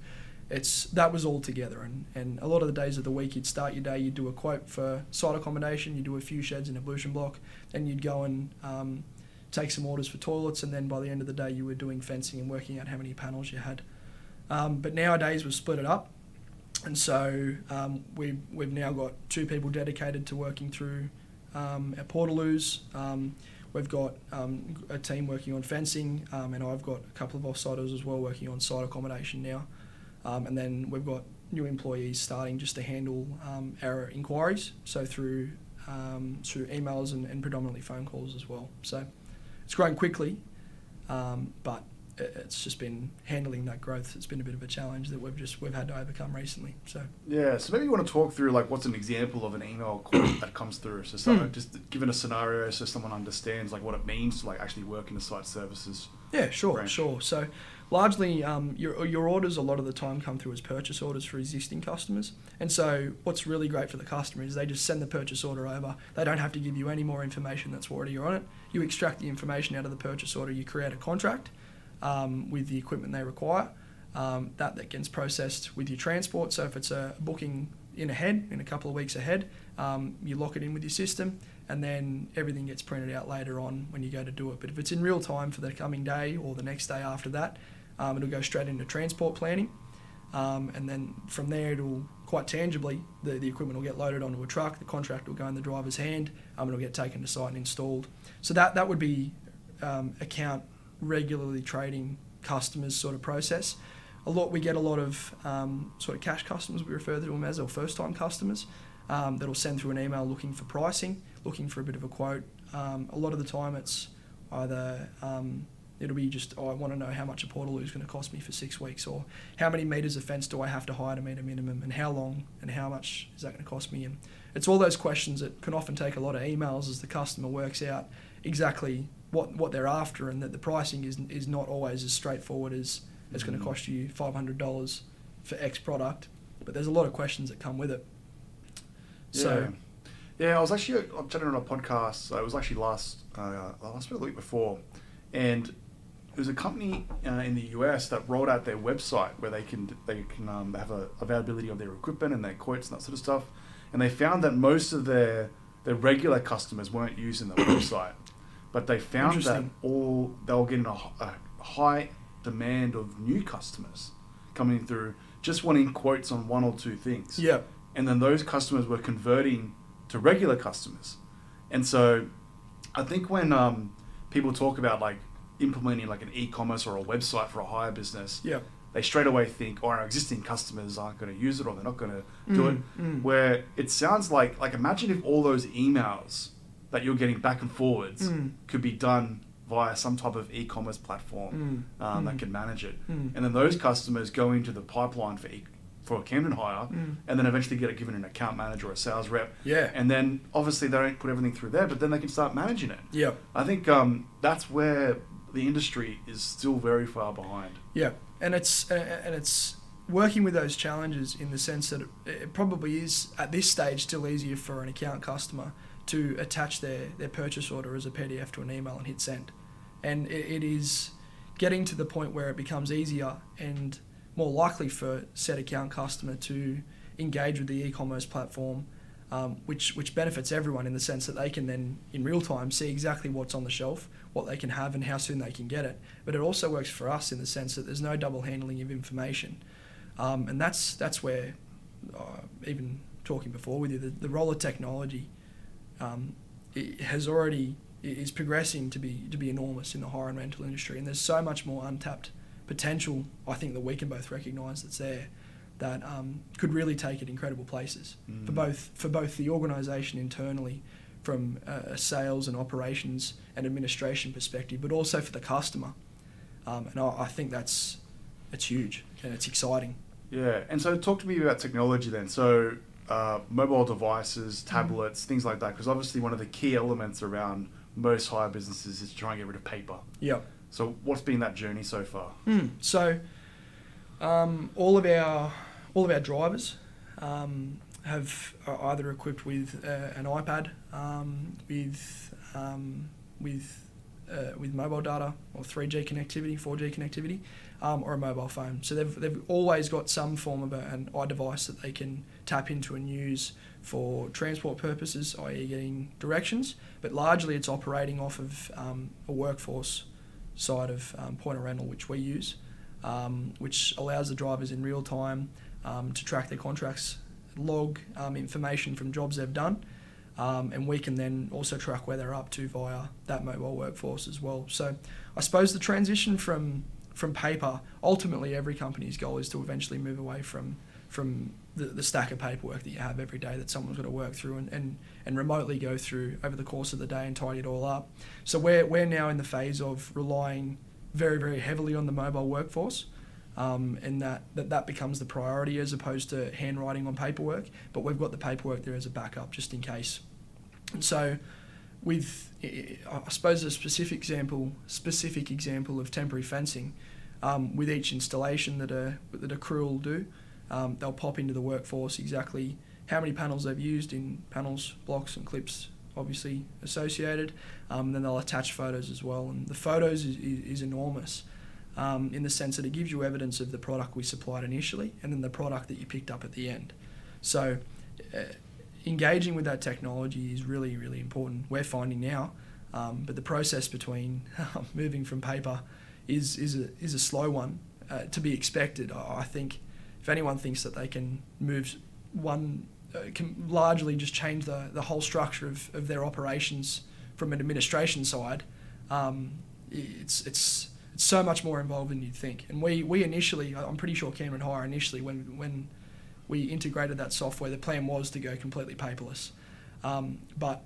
it's that was all together, and, and a lot of the days of the week you'd start your day, you'd do a quote for site accommodation, you'd do a few sheds in a ablution block, then you'd go and um, take some orders for toilets, and then by the end of the day you were doing fencing and working out how many panels you had. Um, but nowadays we've split it up, and so um, we we've now got two people dedicated to working through um, our portaloos. Um, we've got um, a team working on fencing, um, and I've got a couple of offsiders as well working on site accommodation now. Um, and then we've got new employees starting just to handle our inquiries, so through through emails and, and predominantly phone calls as well. So it's growing quickly, but it's just been handling that growth. It's been a bit of a challenge that we've just we've had to overcome recently. So Yeah, so maybe you want to talk through like what's an example of an email call that comes through. So someone, Hmm. just given a scenario so someone understands like what it means to like actually work in the site services. Yeah, sure, branch. sure. So, largely, um, your your orders a lot of the time come through as purchase orders for existing customers. And so, what's really great for the customer is they just send the purchase order over. They don't have to give you any more information that's already on it. You extract the information out of the purchase order. You create a contract um, with the equipment they require. Um, that that gets processed with your transport. So, if it's a booking in ahead, in a couple of weeks ahead, um, you lock it in with your system and then everything gets printed out later on when you go to do it. But if it's in real time for the coming day or the next day after that, um, it'll go straight into transport planning. Um, and then from there, it'll quite tangibly, the, the equipment will get loaded onto a truck, the contract will go in the driver's hand, um, it'll get taken to site and installed. So that, that would be um, account regularly trading customers sort of process. A lot we get a lot of um, sort of cash customers we refer to them as or first time customers um, that'll send through an email looking for pricing, looking for a bit of a quote. Um, a lot of the time it's either um, it'll be just oh, I want to know how much a portaloo is going to cost me for six weeks, or how many meters of fence do I have to hire to meet a minimum, and how long, and how much is that going to cost me? And it's all those questions that can often take a lot of emails as the customer works out exactly what what they're after, and that the pricing is is not always as straightforward as it's going to cost you five hundred dollars for X product. But there's a lot of questions that come with it. So yeah, yeah I was actually I'm chatting on a podcast. So it was actually last uh, last week, the week before, and it was a company uh, in the US that rolled out their website where they can they can um, have a availability of their equipment and their quotes and that sort of stuff. And they found that most of their their regular customers weren't using the website, but they found that all they were getting a high demand of new customers coming through, just wanting quotes on one or two things yeah, and then those customers were converting to regular customers. And so I think when um, people talk about like implementing like an e-commerce or a website for a hire business, yeah, they straight away think, oh, our existing customers aren't going to use it or they're not going to do Mm, it. mm. Where it sounds like, like imagine if all those emails that you're getting back and forwards Mm. could be done via some type of e-commerce platform Mm, um, that mm. can manage it. Mm. And then those customers go into the pipeline for e- for a Camden hire, Mm. and then eventually get it given an account manager or a sales rep. Yeah. And then obviously they don't put everything through there, but then they can start managing it. yeah, I think um, that's where the industry is still very far behind. yeah, and it's and it's working with those challenges in the sense that it, it probably is at this stage still easier for an account customer to attach their their purchase order as a PDF to an email and hit send, and it, it is getting to the point where it becomes easier and more likely for said account customer to engage with the e-commerce platform um, which which benefits everyone in the sense that they can then in real time see exactly what's on the shelf, what they can have, and how soon they can get it. But it also works for us in the sense that there's no double handling of information, um, and that's that's where uh, even talking before with you, the, the role of technology um, it has already is progressing to be to be enormous in the hire and rental industry, and there's so much more untapped potential. I think that we can both recognise that's there that um, could really take it incredible places for Mm. both for both the organisation internally, from a, a sales and operations and administration perspective, but also for the customer. Um, and I, I think that's it's huge. and it's exciting. Yeah, and so talk to me about technology then. So uh, mobile devices, tablets, things like that, because obviously one of the key elements around most hire businesses is to try and get rid of paper. Yeah. So what's been that journey so far? Mm. So, um, all of our all of our drivers um, have are either equipped with uh, an iPad, um, with um, with uh, with mobile data or 3G connectivity, 4G connectivity, um, or a mobile phone. So they've they've always got some form of a, an iDevice that they can tap into and use for transport purposes, i.e., getting directions. But largely, it's operating off of um, a workforce side of um, point of rental, which we use, um, which allows the drivers in real time um, to track their contracts, log um, information from jobs they've done, um, and we can then also track where they're up to via that mobile workforce as well. So I suppose the transition from from paper, ultimately every company's goal is to eventually move away from from the, the stack of paperwork that you have every day that someone's got to work through and, and, and remotely go through over the course of the day and tidy it all up. So we're, we're now in the phase of relying very, very heavily on the mobile workforce. Um, and that, that that becomes the priority as opposed to handwriting on paperwork. But we've got the paperwork there as a backup just in case. And so, with I suppose a specific example, specific example of temporary fencing, um, with each installation that a that a crew will do, um, they'll pop into the workforce exactly how many panels they've used in panels, blocks, and clips, obviously associated. Um, and then they'll attach photos as well. And the photos is, is, is enormous um, in the sense that it gives you evidence of the product we supplied initially and then the product that you picked up at the end. So, uh, engaging with that technology is really, really important. We're finding now, um, but the process between moving from paper is, is, a, is a slow one uh, to be expected. I think if anyone thinks that they can move one, uh, can largely just change the, the whole structure of, of their operations from an administration side, um, it's, it's, it's so much more involved than you'd think. And we, we initially, I'm pretty sure Camden Hire initially, when, when we integrated that software, the plan was to go completely paperless. Um, but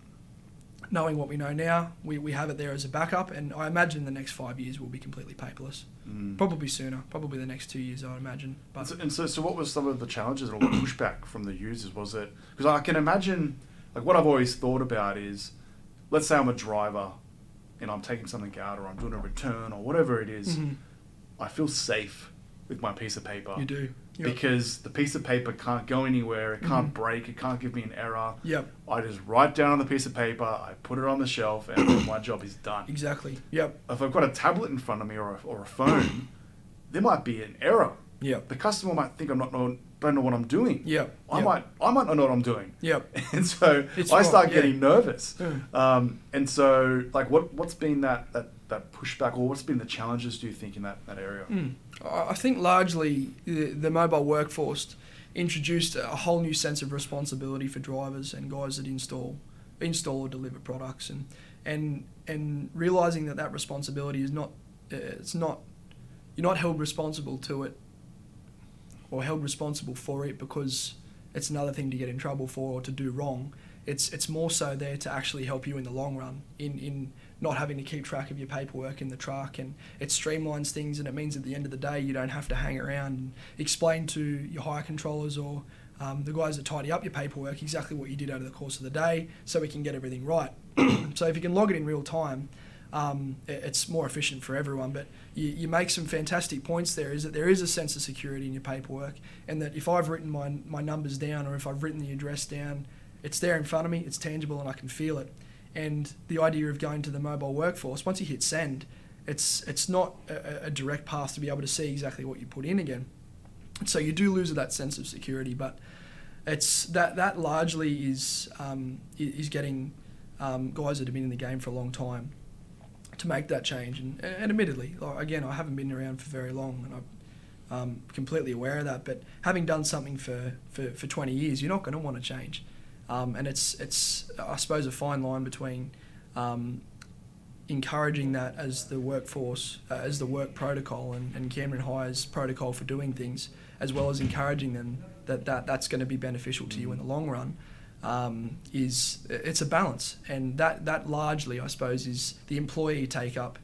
knowing what we know now, we, we have it there as a backup, and I imagine the next five years will be completely paperless. Mm. Probably sooner, probably the next two years, I would imagine. But and so, and so, so what was some of the challenges or pushback from the users? Was it because I can imagine, like what I've always thought about is, let's say I'm a driver, and I'm taking something out or I'm doing a return or whatever it is, mm-hmm. I feel safe with my piece of paper. You do. Yep. Because the piece of paper can't go anywhere, it can't mm-hmm. break, it can't give me an error. Yep. I just write down on the piece of paper, I put it on the shelf, and my job is done. Exactly. Yep. If I've got a tablet in front of me or a, or a phone, there might be an error. Yep. The customer might think I'm not know, don't know what I'm doing. Yep. I yep. might I might not know what I'm doing. Yep. And so it's I start getting yeah. nervous. Mm. Um, and so like what what's been that, that that pushback or what's been the challenges do you think in that, that area? Mm. I think largely the, the mobile workforce introduced a whole new sense of responsibility for drivers and guys that install install or deliver products and and and realizing that that responsibility is not uh, it's not you're not held responsible to it or held responsible for it because it's another thing to get in trouble for or to do wrong it's it's more so there to actually help you in the long run in in not having to keep track of your paperwork in the truck and it streamlines things and it means at the end of the day you don't have to hang around and explain to your hire controllers or um, the guys that tidy up your paperwork exactly what you did over the course of the day so we can get everything right. so if you can log it in real time, um, it's more efficient for everyone. But you, you make some fantastic points there is that there is a sense of security in your paperwork and that if I've written my, my numbers down or if I've written the address down, it's there in front of me, it's tangible and I can feel it and the idea of going to the mobile workforce once you hit send it's it's not a, a, direct path to be able to see exactly what you put in again. So you do lose that sense of security but it's that that largely is um, is getting um, guys that have been in the game for a long time to make that change. And, and admittedly again I haven't been around for very long and I'm um, completely aware of that but having done something for, for, for 20 years you're not going to want to change um, and it's it's I suppose a fine line between um, encouraging that as the workforce uh, as the work protocol and, and Camden Hire's protocol for doing things, as well as encouraging them that, that that's going to be beneficial to you in the long run. Um, is it's a balance, and that that largely I suppose is the employee take up.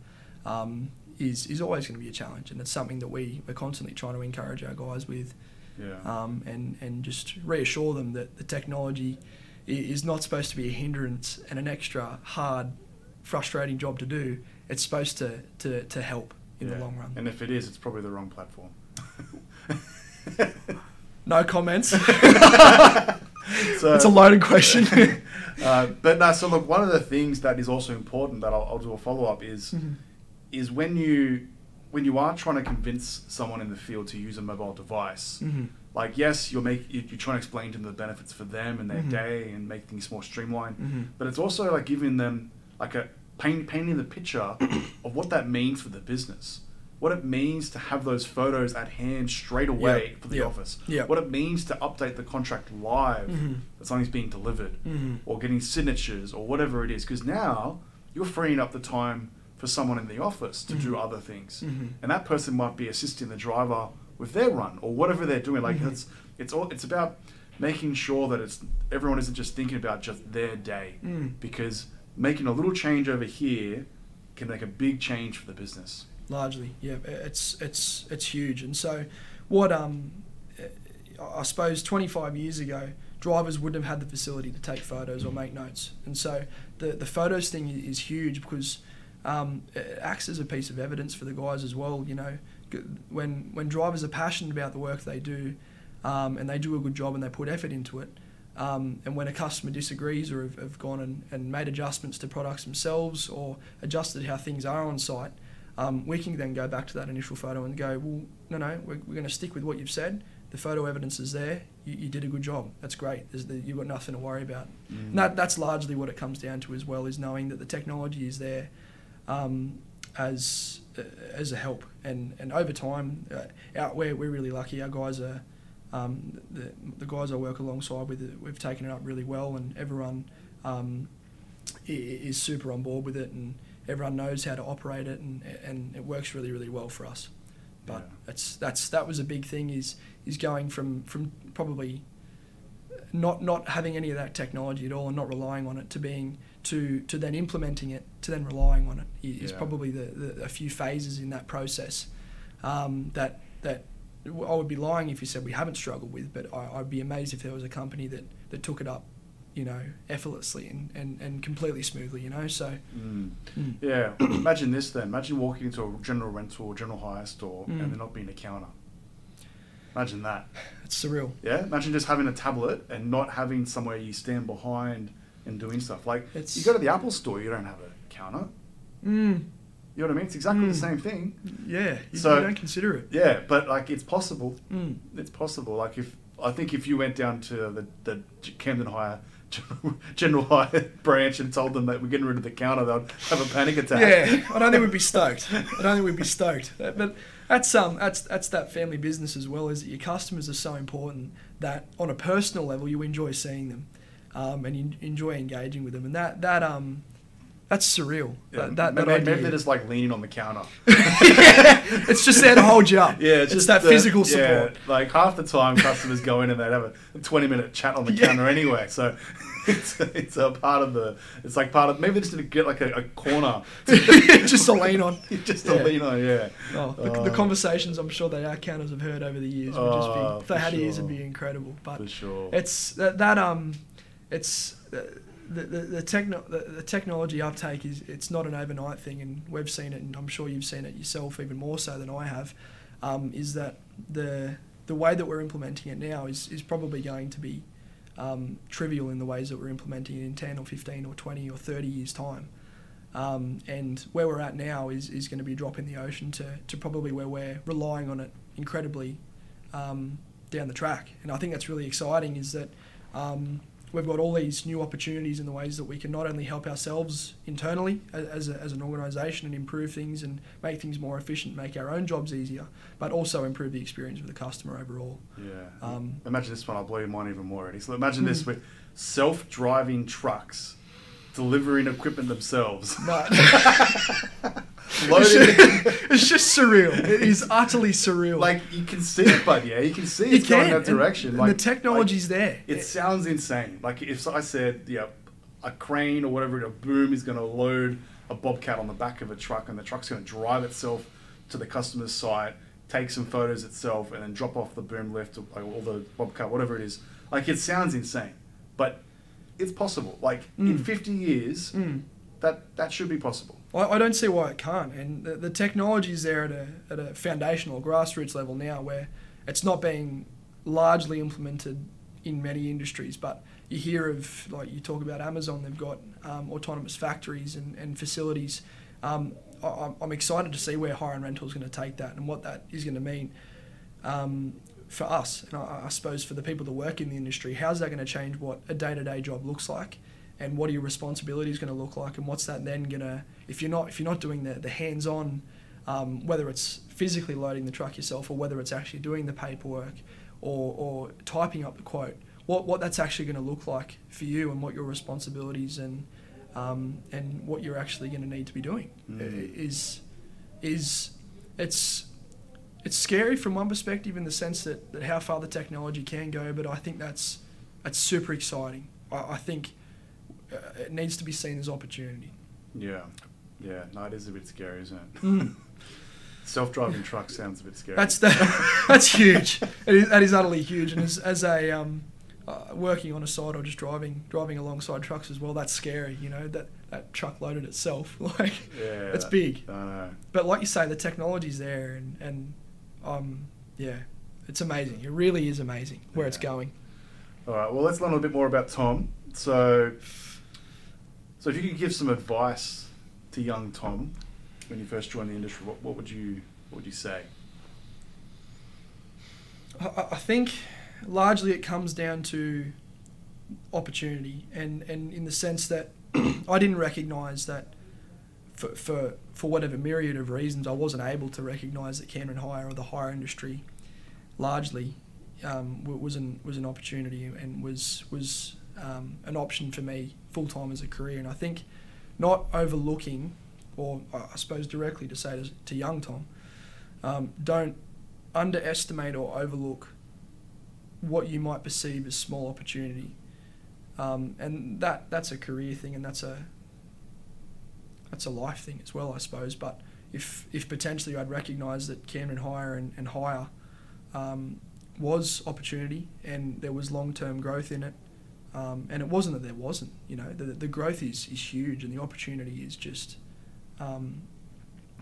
Um, is is always going to be a challenge, and it's something that we we're constantly trying to encourage our guys with, Yeah. um, and and just reassure them that the technology is not supposed to be a hindrance and an extra hard, frustrating job to do. It's supposed to to, to help in Yeah. the long run. And if it is, it's probably the wrong platform. No comments. so, It's a loaded question. uh, but no, so look, one of the things that is also important that I'll, I'll do a follow up is Mhm. is when you when you are trying to convince someone in the field to use a mobile device. Mhm. Like yes, you're make you- you're trying to explain to them the benefits for them and their Mhm. day and make things more streamlined. Mhm. But it's also like giving them like a paint, painting the picture of what that means for the business. What it means to have those photos at hand straight away Yeah, for the yeah, office. yeah. What it means to update the contract live that something's being delivered Mhm. or getting signatures or whatever it is. Because now you're freeing up the time for someone in the office to do Mhm. other things. Mhm. And that person might be assisting the driver with their run or whatever they're doing. Like Mhm. it's it's all it's about making sure that it's everyone isn't just thinking about just their day Mm. because making a little change over here can make a big change for the business. largely yeah it's it's it's huge and so what um i suppose 25 years ago drivers wouldn't have had the facility to take photos or make notes and so the the photos thing is huge because um, it acts as a piece of evidence for the guys as well you know when when drivers are passionate about the work they do um, and they do a good job and they put effort into it um, and when a customer disagrees or have, have gone and, and made adjustments to products themselves or adjusted how things are on site, um, we can then go back to that initial photo and go, well, no, no, we're, we're going to stick with what you've said. The photo evidence is there. You, you did a good job. That's great. The, you've got nothing to worry about. And that, that's largely what it comes down to as well, is knowing that the technology is there um, as uh, as a help. And, and over time, uh, out where we're really lucky, our guys are um, the, the guys I work alongside with, we've taken it up really well, and everyone um, is super on board with it, and everyone knows how to operate it, and, and it works really, really well for us. But Yeah. that's that's that was a big thing is is going from from probably not not having any of that technology at all and not relying on it to being to to then implementing it to then relying on it is Yeah. probably the, the a few phases in that process um, that that I would be lying if you said we haven't struggled with, but I, I'd be amazed if there was a company that, that took it up, you know, effortlessly and, and, and completely smoothly, you know. So Mm. Mm. Yeah, imagine this then. Imagine walking into a general rental or general hire store Mm. and there not being a counter. Imagine that. it's surreal. Yeah, imagine just having a tablet and not having somewhere you stand behind and doing stuff. Like It's- you go to the Apple store, you don't have a counter. Mm. You know what I mean? It's exactly the Mm. same thing. Yeah, you, So- you don't consider it. Yeah, but like it's possible. Mm. It's possible. Like if I think if you went down to the the Camden Hire General, Hire branch and told them that we're getting rid of the counter, they'd have a panic attack. Yeah, I don't think we'd be stoked. I don't think we'd be stoked. But that's um that's that's that family business as well. Is that your customers are so important that on a personal level you enjoy seeing them, um, and you enjoy engaging with them, and that that um that's surreal. Yeah, That, that, that maybe, maybe they're just like leaning on the counter. yeah, it's just there to hold you up. Yeah, it's, just that the- physical yeah, support. like half the time, customers go in and they'd have a twenty minute chat on the Yeah. counter anyway. So it's it's a part of the. It's like part of maybe they just to get like a, a corner just to lean on. just to Yeah. lean on. Yeah. Oh, the, the Uh, conversations I'm sure that our counters have heard over the years would just Oh, be if they for had ears sure. it'd be incredible. But For sure. it's that, that um it's uh, the the the, techno- the the technology uptake is it's not an overnight thing and we've seen it and I'm sure you've seen it yourself even more so than I have um, is that the the way that we're implementing it now is is probably going to be um, trivial in the ways that we're implementing it in 10 or 15 or 20 or 30 years time um, and where we're at now is, is going to be a drop in the ocean to, to probably where we're relying on it incredibly um, down the track. And I think that's really exciting is that um, we've got all these new opportunities in the ways that we can not only help ourselves internally as, a, as an organisation and improve things and make things more efficient, make our own jobs easier, but also improve the experience for the customer overall. Yeah. Um, imagine this one. I'll blow your mind even more already. So imagine this Hmm. with self-driving trucks delivering equipment themselves. But Loaded it's just surreal. It is utterly surreal. like you can see it, but yeah, you can see it's going that direction. and, like the technology's there. Like, it sounds insane. Like if I said, yeah, a crane or whatever, a boom is going to load a bobcat on the back of a truck, and the truck's going to drive itself to the customer's site, take some photos itself, and then drop off the boom lift or, like, or the bobcat, whatever it is. Like it sounds insane, but it's possible. Like in Mm. 50 years, Mm. that that should be possible. I, I don't see why it can't. And the, the technology is there at a, at a foundational grassroots level now where it's not being largely implemented in many industries. But you hear of, like you talk about Amazon, they've got um, autonomous factories and, and facilities. Um, I, I'm- I'm excited to see where hire and rental is going to take that and what that is going to mean um, for us. And I, I suppose for the people that work in the industry, how's that going to change what a day to day job looks like? and what are your responsibilities going to look like and what's that then going to if you're not if you're not doing the, the hands-on um, whether it's physically loading the truck yourself or whether it's actually doing the paperwork or, or typing up the quote what, what that's actually going to look like for you and what your responsibilities and um, and what you're actually going to need to be doing Mm. is is it's it's scary from one perspective in the sense that, that how far the technology can go but I think that's that's super exciting I, I think uh, it needs to be seen as opportunity. Yeah, yeah. No, it is a bit scary, isn't it? Self-driving truck sounds a bit scary. That's the, that's huge. It is, that is utterly huge. And as, as a um, uh, working on a side or just driving driving alongside trucks as well, that's scary. You know that that truck loaded itself. Like yeah, it's that- big. I know. But like you say, the technology's there, and and um, yeah, it's amazing. It really is amazing where it's going. All right. Well, let's learn a bit more about Tom. So, so if you could give some advice to young Tom when you first joined the industry, what, what would you what would you say? I, I- I think largely it comes down to opportunity, and, and in the sense that I didn't recognise that for, for for whatever myriad of reasons, I wasn't able to recognise that Camden Hire or the hire industry largely um, was an was an opportunity and was was um, an option for me full time as a career. And I think not overlooking, or I suppose directly to say to, to young Tom, um, don't underestimate or overlook what you might perceive as small opportunity. Um, and that that's a career thing and that's a that's a life thing as well, I suppose. But if if potentially I'd recognise that Camden Hire and, and Hire um, was opportunity and there was long term growth in it, um, and it wasn't that there wasn't. You know, the the growth is, is huge and the opportunity is just um,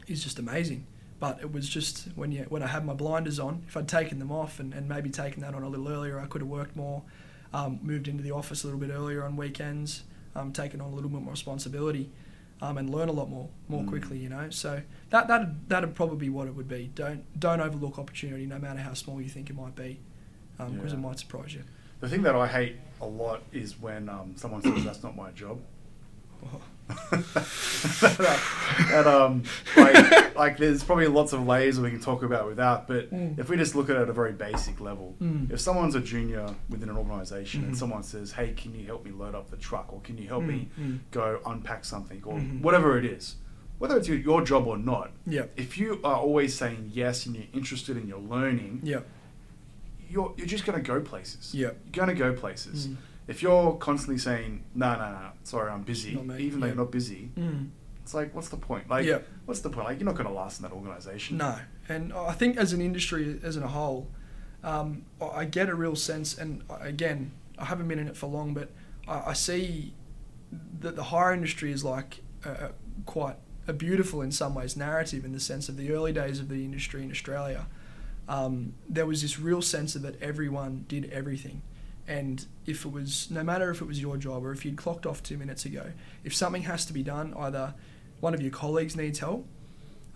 is just amazing. But it was just when you when I had my blinders on, if I'd taken them off and, and maybe taken that on a little earlier, I could have worked more, um, moved into the office a little bit earlier on weekends, um, taken on a little bit more responsibility, um, and learn a lot more more Mm. quickly. You know, so that that that'd probably be what it would be. Don't don't overlook opportunity, no matter how small you think it might be, because Yeah. it might surprise you. The thing that I hate a lot is when um, someone says that's not my job. that, that, um, like, like there's probably lots of layers we can talk about with that, but Mm. if we just look at it at a very basic level, Mm. if someone's a junior within an organization and Mhm. someone says, "Hey, can you help me load up the truck?" or "Can you help me Mm, mm. go unpack something?" or Mhm. whatever it is, whether it's your- your job or not, Yep. if you are always saying yes and you're interested and you're learning, Yep. you're you're just going to go places. Yep. You're going to go places. Mm. If you're constantly saying, "No, no, no, sorry, I'm busy," Not me. even though Yep. you're not busy, Mm. it's like, what's the point? Like, Yep. what's the point? Like, you're not going to last in that organization. No, and I think as an industry, as in a whole, um, I I get a real sense. And again, I haven't been in it for long, but I, I see that the hire industry is like a, a, quite a beautiful, in some ways, narrative in the sense of the early days of the industry in Australia. Um, there was this real sense of that everyone did everything. And if it was, no matter if it was your job or if you'd clocked off two minutes ago, if something has to be done, either one of your colleagues needs help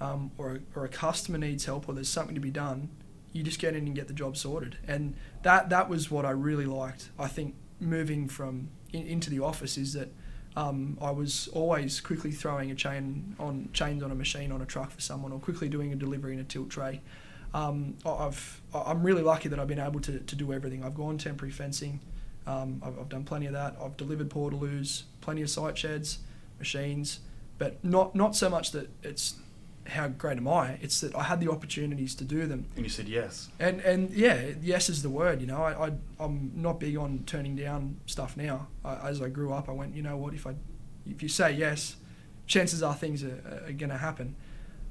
um, or, a, or a customer needs help or there's something to be done, you just get in and get the job sorted. And that, that was what I really liked. I think moving from in, into the office is that um, I was always quickly throwing a chain on chains on a machine on a truck for someone or quickly doing a delivery in a tilt tray. Um, I've, I'm really lucky that I've been able to, to do everything. I've gone temporary fencing. Um, I've, I've done plenty of that. I've delivered portaloos, plenty of site sheds, machines, but not not so much that it's how great am I. It's that I had the opportunities to do them. And you said yes. And and yeah, yes is the word. You know, I, I I'm not big on turning down stuff now. I, as I grew up, I went, you know what? If I if you say yes, chances are things are, are going to happen.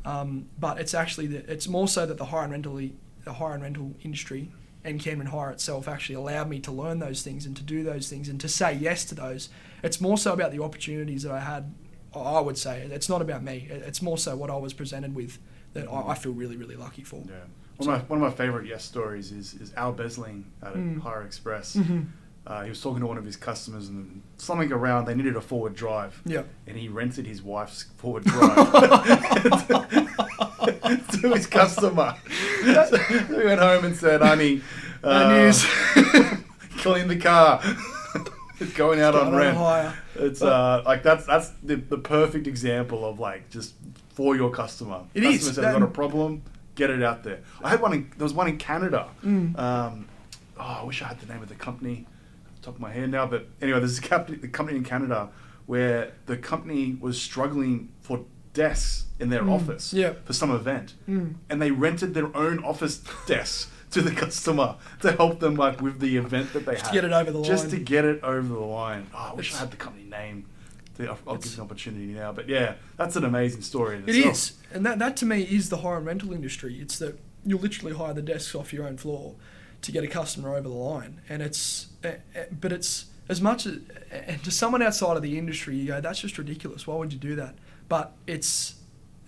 Um, but it's actually the, it's more so that the hire and rental the hire and rental industry and Camden Hire itself actually allowed me to learn those things and to do those things and to say yes to those. It's more so about the opportunities that I had. I would say it's not about me. It's more so what I was presented with that I, I feel really really lucky for. Yeah. One of, my, one of my favorite yes stories is, is Al Besling at Mm. Hire Express. Mm-hmm. Uh, he was talking to one of his customers and something around, they needed a forward drive. Yeah. And he rented his wife's forward drive to his customer. So he went home and said, honey, No uh, news. clean the car. it's going out on on rent. It's uh, like that's that's the, the perfect example of like just for your customer. It customer is. That- got a problem, get it out there. I had one. In, there was one in Canada. Mm. Um, oh, I wish I had the name of the company top of my head now. But anyway, there's a company, the company in Canada where the company was struggling for desks in their Mm. office Yeah. for some event, Mm. and they rented their own office desks to the customer to help them like with the event that they Just had. to get it over the Just line. to get it over the line. Oh, I wish I had the company name. I'll, I'll give It's- you an opportunity now. But yeah, that's an amazing story. In It itself. is, and that that to me is the hire and rental industry. It's that you literally hire the desks off your own floor to get a customer over the line, and it's eh, eh, but it's as much as and to someone outside of the industry, you go, that's just ridiculous. Why would you do that? But it's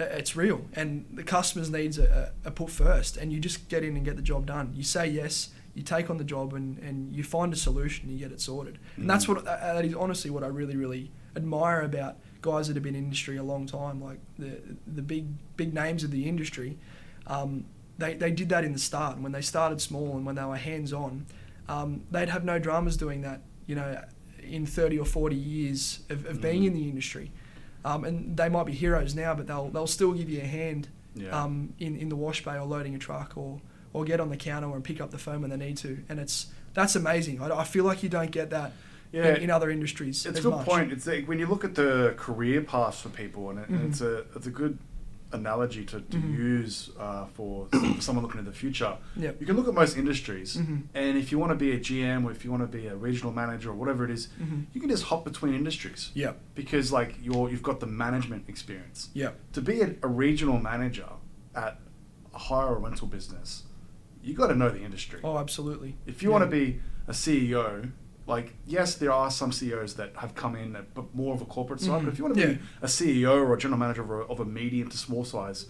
eh, it's real, and the customer's needs are, are put first, and you just get in and get the job done. You say yes. You take on the job and, and you find a solution, and you get it sorted. And that's Mm. what that that is honestly what I really, really admire about guys that have been in industry a long time, like the the big big names of the industry. Um, they, they did that in the start, and when they started small and when they were hands on, um, they'd have no dramas doing that. You know, in thirty or forty years of, of being Mhm. in the industry, um, and they might be heroes now, but they'll they'll still give you a hand Yeah. um, in in the wash bay or loading a truck or or get on the counter and pick up the phone when they need to, and it's that's amazing. I, I feel like you don't get that yeah. in, in other industries. It's a good much. point. It's like when you look at the career paths for people, and, it, and Mhm. it's a it's a good analogy to, to Mhm. use uh, for someone looking at the future. Yeah. You can look at most industries, Mhm. and if you want to be a GM or if you want to be a regional manager or whatever it is, Mhm. you can just hop between industries Yeah. because like you're you've got the management experience. Yeah. To be a, a regional manager at a hire or rental business, you got to know the industry. Oh, absolutely. If you want to be a CEO, like yes, there are some CEOs that have come in at but more of a corporate side. But Mhm. if you want to Yeah. be a CEO or a general manager of a, of a medium to small size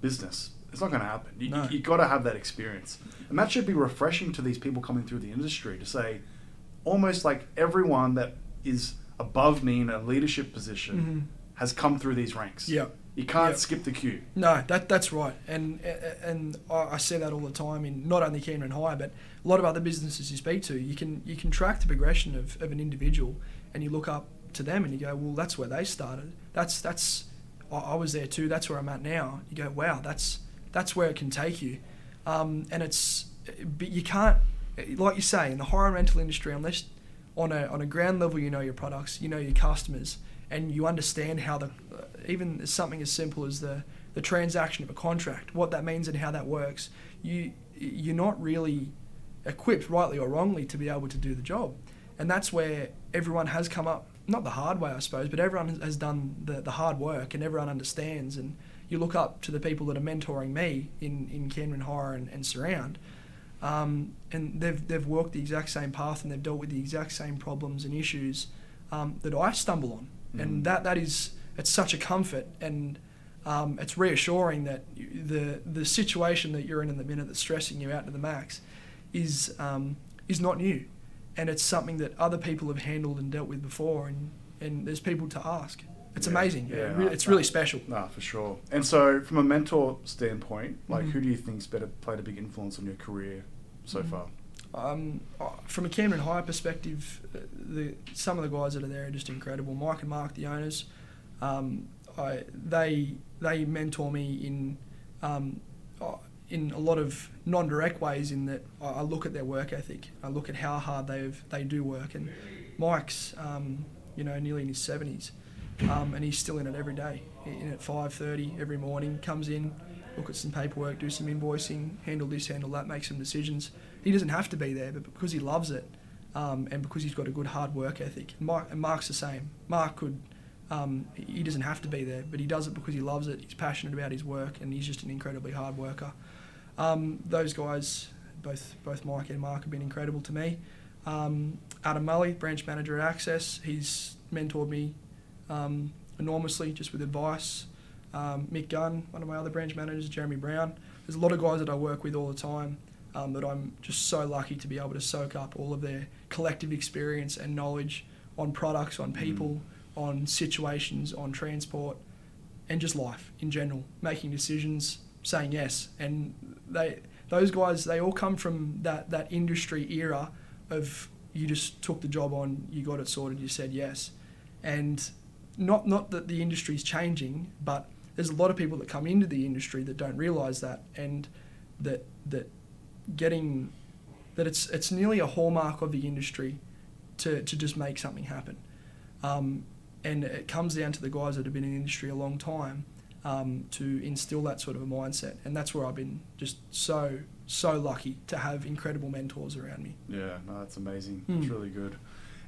business, it's not going to happen. You, No. you, got to have that experience, and that should be refreshing to these people coming through the industry to say, almost like everyone that is above me in a leadership position Mhm. has come through these ranks. Yeah. You can't Yeah. skip the queue. No, that that's right, and and I I say that all the time in not only Camden Hire, but a lot of other businesses you speak to. You can you can track the progression of, of an individual, and you look up to them and you go, well, that's where they started. That's that's I, was there too. That's where I'm at now. You go, wow, that's that's where it can take you, um, and it's but you can't like you say in the hire rental industry unless on a on a ground level you know your products, you know your customers, and you understand how the even something as simple as the the transaction of a contract, what that means and how that works. You you're not really equipped, rightly or wrongly, to be able to do the job, and that's where everyone has come up not the hard way, I suppose, but everyone has- done the, the hard work and everyone understands. And you look up to the people that are mentoring me in, in Camden Hire and, and Surround, um, and they've, they've walked the exact same path and they've dealt with the exact same problems and issues um, that I stumble on. Mm. And that, that is, it's such a comfort and um, it's reassuring that you, the, the situation that you're in in the minute that's stressing you out to the max is, um, is not new and it's something that other people have handled and dealt with before, and, and there's people to ask. It's Yeah, amazing. yeah, Yeah, no, it's really special. Nah, for sure. And so, from a mentor standpoint, like Mhm. who do you think's better played a big influence on your career so Mhm. far? Um, uh, from a Camden Hire perspective, uh, the some of the guys that are there are just incredible. Mike and Mark, the owners, um, I, they they mentor me in um, in a lot of non-direct ways. In that I look at their work ethic, I look at how hard they they do work, and Mike's um, you know nearly in his seventies, um, and he's still in it every day. In at five thirty every morning, comes in, look at some paperwork, do some invoicing, handle this, handle that, make some decisions. He doesn't have to be there, but because he loves it, um, and because he's got a good hard work ethic, and, Mark, and Mark's the same. Mark could Um, he doesn't have to be there, but he does it because he loves it. He's passionate about his work, and he's just an incredibly hard worker. Um, those guys, both both Mike and Mark, have been incredible to me. Um, Adam Mully, branch manager at Access, he's mentored me um, enormously just with advice. Um, Mick Gunn, one of my other branch managers, Jeremy Brown. There's a lot of guys that I work with all the time um, that I'm just so lucky to be able to soak up all of their collective experience and knowledge on products, on people, mm. On situations, on transport, and just life in general, making decisions, saying yes. And they, those guys, they all come from that, that industry era of you just took the job on, you got it sorted, you said yes. And not, not that the industry is changing, but there's a lot of people that come into the industry that don't realise that and that, that getting that it's it's nearly a hallmark of the industry to, to just make something happen. Um, and it comes down to the guys that have been in the industry a long time um, to instill that sort of a mindset. And that's where I've been just so, so lucky to have incredible mentors around me. Yeah, no, that's amazing. Mm. It's really good.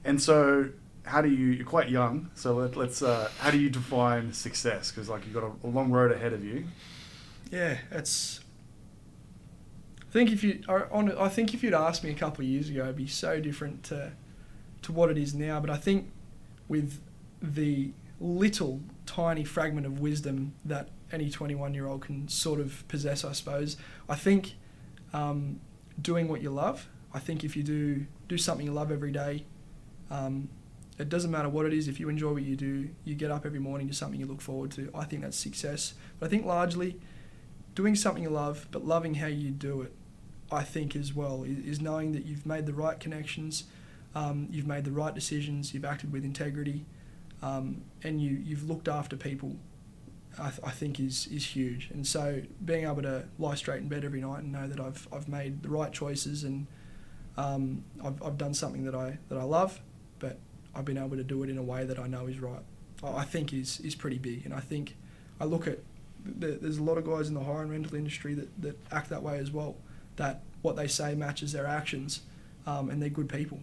And so, how do you, you're quite young, so let, us uh, how do you define success? Because, like, you've got a, a long road ahead of you. Yeah, it's I think if you on, I think if you'd asked me a couple of years ago, it'd be so different to to what it is now. But I think with the little tiny fragment of wisdom that any 21 year old can sort of possess, I suppose, I think um, doing what you love. I think if you do do something you love every day, um, it doesn't matter what it is. If you enjoy what you do, you get up every morning to something you look forward to. I think that's success. But I think largely doing something you love, but loving how you do it I think as well is knowing that you've made the right connections, um, you've made the right decisions, you've acted with integrity, um, and you you've looked after people. I, th- I, think is is huge, and so being able to lie straight in bed every night and know that I've I've made the right choices and um, I've I've done something that I that I love, but I've been able to do it in a way that I know is right. I think is is pretty big, and I think I look at there's a lot of guys in the hire and rental industry that, that act that way as well that what they say matches their actions, um, and they're good people.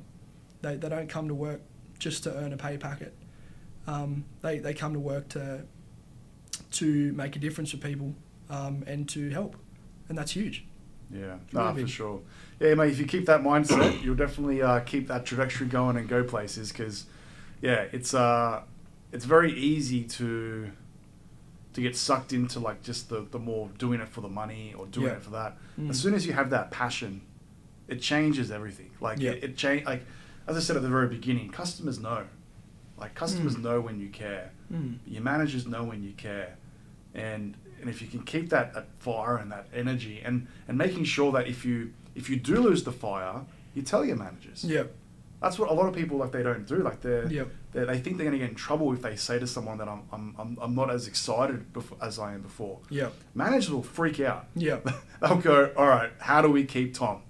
They, they don't come to work just to earn a pay packet. Um, they, they come to work to to make a difference for people um, and to help, and that's huge. Yeah, nah, for sure. Yeah, mate. If you keep that mindset, you'll definitely uh, keep that trajectory going and go places. Because, yeah, it's uh, it's very easy to to get sucked into like just the, the more doing it for the money or doing yeah. it for that. Mm. As soon as you have that passion, it changes everything. Like yeah. it, it change like as I said at the very beginning, customers know. Like customers mm. know when you care. Mm. Your managers know when you care. And and if you can keep that, that fire and that energy and, and making sure that if you if you do lose the fire, you tell your managers. Yeah. That's what a lot of people like they don't do. Like they're, yep. they they think they're going to get in trouble if they say to someone that I'm I'm, I'm, I'm not as excited before, as I am before. Yeah. Managers will freak out. Yeah. They'll go, all right, how do we keep Tom?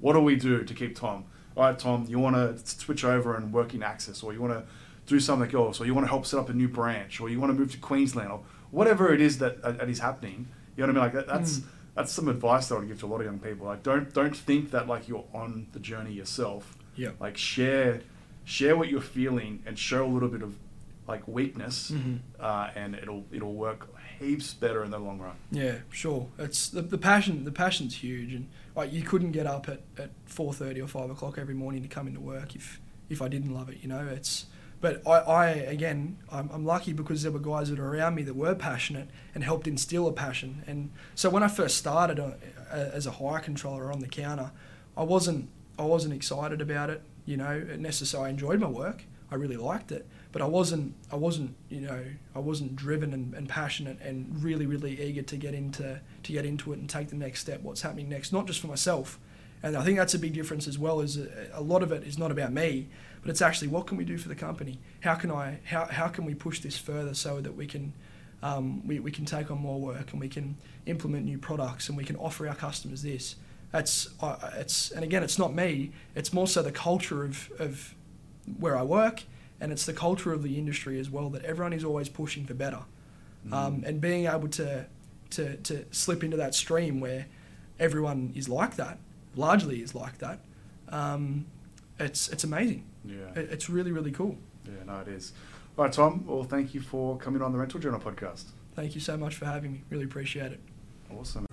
What do we do to keep Tom? All right, Tom, you want to switch over and work in Access, or you want to do something like else, or you want to help set up a new branch, or you want to move to Queensland, or whatever it is that, that is happening. You know what I mean? Like that, that's. Mm. That's some advice that I would give to a lot of young people. Like, don't don't think that like you're on the journey yourself yeah. Like share share what you're feeling and show a little bit of like weakness, mm-hmm. uh, and it'll it'll work heaps better in the long run. Yeah, sure. It's the, the passion. The passion's huge, and like you couldn't get up at, at four thirty or five o'clock every morning to come into work if if I didn't love it. You know, it's. But I, I again, I'm, I'm lucky because there were guys that are around me that were passionate and helped instill a passion. And so when I first started uh, as a hire controller on the counter, I wasn't I wasn't excited about it. You know, necessarily I enjoyed my work. I really liked it, but I wasn't. I wasn't. You know, I wasn't driven and, and passionate and really, really eager to get into to get into it and take the next step. What's happening next? Not just for myself, and I think that's a big difference as well. Is a, a lot of it is not about me, but it's actually what can we do for the company? How can I? How how can we push this further so that we can um, we, we can take on more work and we can implement new products and we can offer our customers this. That's uh, it's and again, it's not me. It's more so the culture of of where I work, and it's the culture of the industry as well. That everyone is always pushing for better, mm. um, and being able to to to slip into that stream where everyone is like that, largely is like that. Um, it's it's amazing. Yeah, it, it's really really cool. Yeah, no, it is. All right, Tom. Well, thank you for coming on the Rental Journal podcast. Thank you so much for having me. Really appreciate it. Awesome.